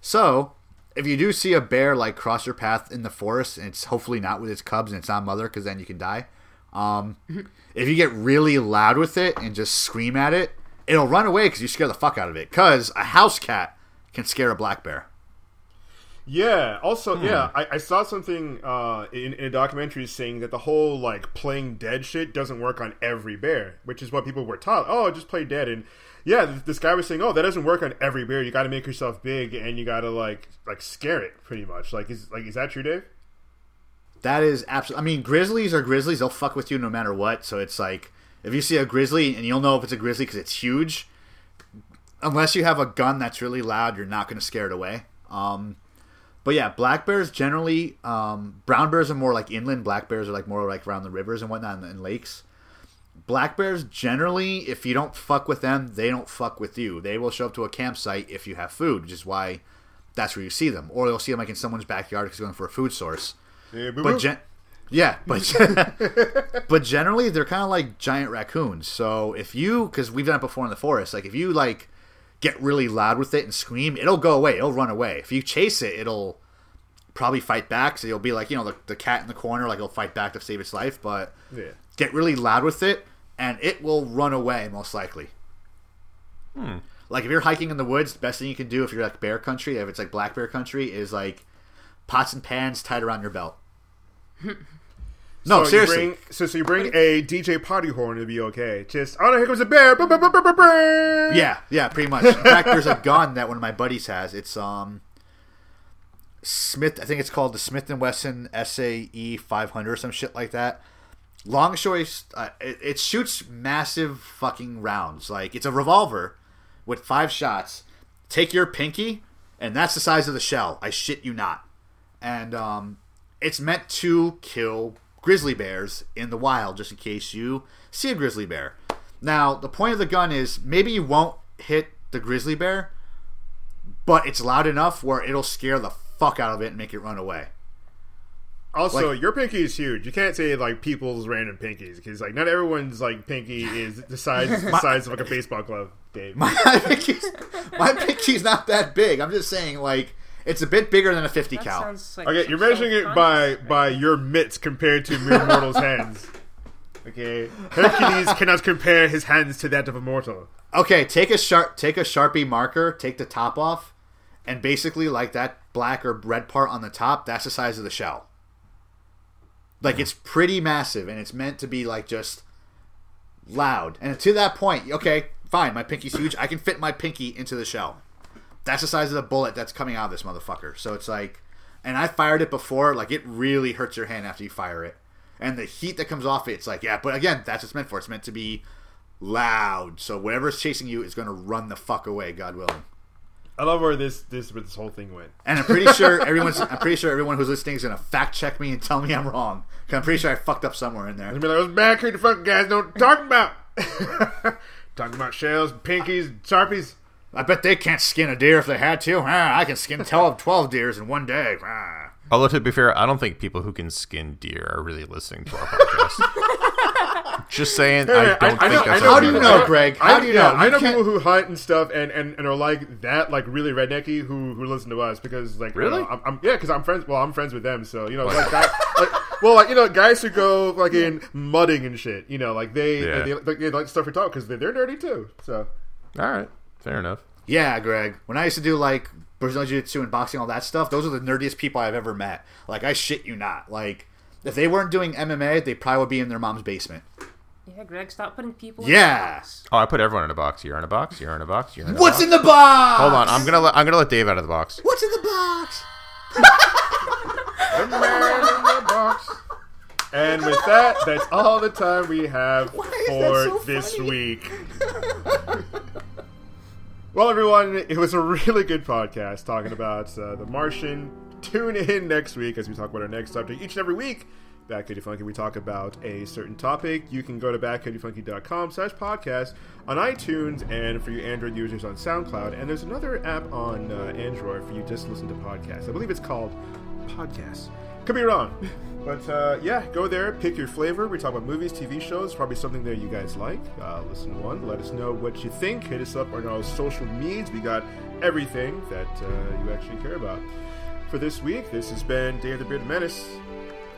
So if you do see a bear like cross your path in the forest, and it's hopefully not with its cubs and it's not mother, because then you can die. Um, if you get really loud with it and just scream at it, it'll run away because you scare the fuck out of it. Because a house cat can scare a black bear. Yeah. Also, yeah, I, I saw something uh, in, in a documentary saying that the whole like playing dead shit doesn't work on every bear, which is what people were taught. Oh, just play dead, and yeah, this guy was saying, oh, that doesn't work on every bear. You got to make yourself big, and you got to like like scare it pretty much. Like, is like is that true, Dave? that is absolutely. I mean, grizzlies are grizzlies; they'll fuck with you no matter what. So it's like if you see a grizzly, and you'll know if it's a grizzly because it's huge. Unless you have a gun that's really loud, you're not going to scare it away. Um, but yeah, black bears generally, um, brown bears are more like inland. Black bears are like more like around the rivers and whatnot and, and lakes. Black bears generally, if you don't fuck with them, they don't fuck with you. They will show up to a campsite if you have food, which is why that's where you see them. Or you'll see them like in someone's backyard because they're going for a food source. Yeah, boo-boo. But gen- yeah, but but generally they're kind of like giant raccoons. So if you, because we've done it before in the forest, like if you like get really loud with it and scream, it'll go away. It'll run away. If you chase it, it'll probably fight back. So you'll be like, you know, the, the cat in the corner, like it'll fight back to save its life. But yeah. get really loud with it, and it will run away most likely. Like if you're hiking in the woods, the best thing you can do if you're like bear country, if it's like black bear country, is like pots and pans tied around your belt. No, so seriously. You bring, so, so you bring a DJ party horn to be okay. Just, oh no, here comes a bear. Yeah, yeah, pretty much. In fact, there's a gun that one of my buddies has. It's um Smith. I think it's called the Smith and Wesson SAE 500 or some shit like that. Long choice. Uh, it, it shoots massive fucking rounds. Like it's a revolver with five shots. Take your pinky, and that's the size of the shell. I shit you not. And um, it's meant to kill grizzly bears in the wild, just in case you see a grizzly bear. Now, the point of the gun is maybe you won't hit the grizzly bear, but it's loud enough where it'll scare the fuck out of it and make it run away. Also, Like- your pinky is huge. You can't say like people's random pinkies because like not everyone's like pinky is the size the size of like a baseball glove. Dave. My pinky's, my pinky's not that big. I'm just saying, like, it's a bit bigger than a 50 That cal. like Okay, you're measuring it by self-conscious, by your mitts compared to mere mortal's hands. Okay, Hercules cannot compare his hands to that of a mortal. Okay, take a sharp, take a sharpie marker, take the top off, and basically, like that black or red part on the top, that's the size of the shell. Like it's pretty massive, and it's meant to be like just loud. And to that point, okay, fine, my pinky's huge. I can fit my pinky into the shell. That's the size of the bullet that's coming out of this motherfucker. So it's like, and I fired it before. Like it really hurts your hand after you fire it, and the heat that comes off it, it's like, yeah. But again, that's what it's meant for. It's meant to be loud. So whatever's chasing you is going to run the fuck away, God willing. I love where this this where this whole thing went. And I'm pretty sure everyone's. I'm pretty sure everyone who's listening is going to fact check me and tell me I'm wrong. 'Cause I'm pretty sure I fucked up somewhere in there. I mean, those back here, the fucking guys don't talk about talking about shells, pinkies, sharpies. I bet they can't skin a deer if they had to. Ah, I can skin 12, 12 deers in one day. Although to be fair, I don't think people who can skin deer are really listening to our podcast. Just saying, I don't I- I think know- that's I know How do you know, Greg? How I, do you yeah, know? I know can't- people who hunt and stuff, and, and, and are like that, like really rednecky, who who listen to us because like you Really? know, I'm, I'm yeah, because I'm friends. Well, I'm friends with them, so you know, like, guy, like well, like you know, guys who go like in mudding and shit, you know, like they Yeah. they, they, they like stuff we talk because they're, they're nerdy too. So All right, fair enough. Yeah, Greg. When I used to do like Brazilian Jiu Jitsu and boxing, all that stuff, those are the nerdiest people I've ever met. Like, I shit you not. Like, if they weren't doing MMA, they probably would be in their mom's basement. Yeah, Greg, stop putting people. Yeah. In a box. Yes. Oh, I put everyone in a box. You're in a box. You're in a box. You're in a What's box. in the box? Hold on, I'm gonna let I'm gonna let Dave out of the box. What's in the box? the man in the box. And with that, that's all the time we have for so this funny? week. well, everyone, it was a really good podcast talking about uh, The Martian. Tune in next week as we talk about our next subject. Each and every week, Back Cody Funky, we talk about a certain topic. You can go to backcodyfunky.com slash podcast on iTunes and for you Android users on SoundCloud. And there's another app on uh, Android for you just listen to podcasts. I believe it's called Podcasts. Could be wrong. But uh, yeah, go there, pick your flavor. We talk about movies, TV shows, probably something there you guys like. Uh, listen to one, let us know what you think. Hit us up on our social medias. We got everything that uh, you actually care about. For this week, this has been Day of the Bearded Menace.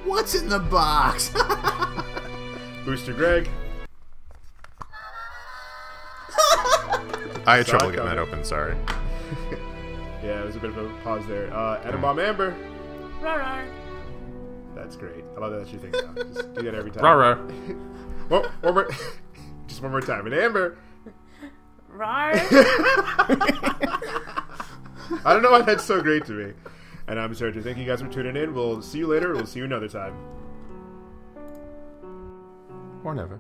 What's in the box? Booster Greg. I had trouble getting that open. Sorry. Yeah, it was a bit of a pause there. Uh, Adam Bomb Amber. Rawr, That's great. I love that that's your thing now. Just do that every time. Rah rah. One, one more, just one more time. And Amber. rawr. I don't know why that's so great to me. And I'm Sergio. Thank you guys for tuning in. We'll see you later. We'll see you another time. Or never.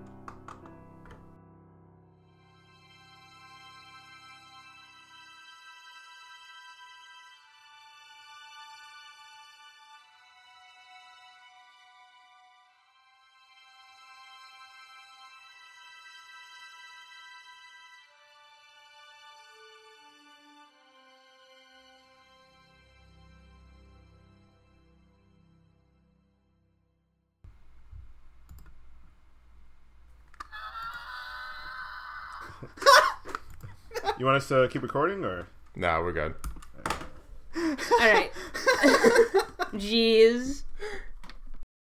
You want us to keep recording or? No, we're good. All right. Jeez.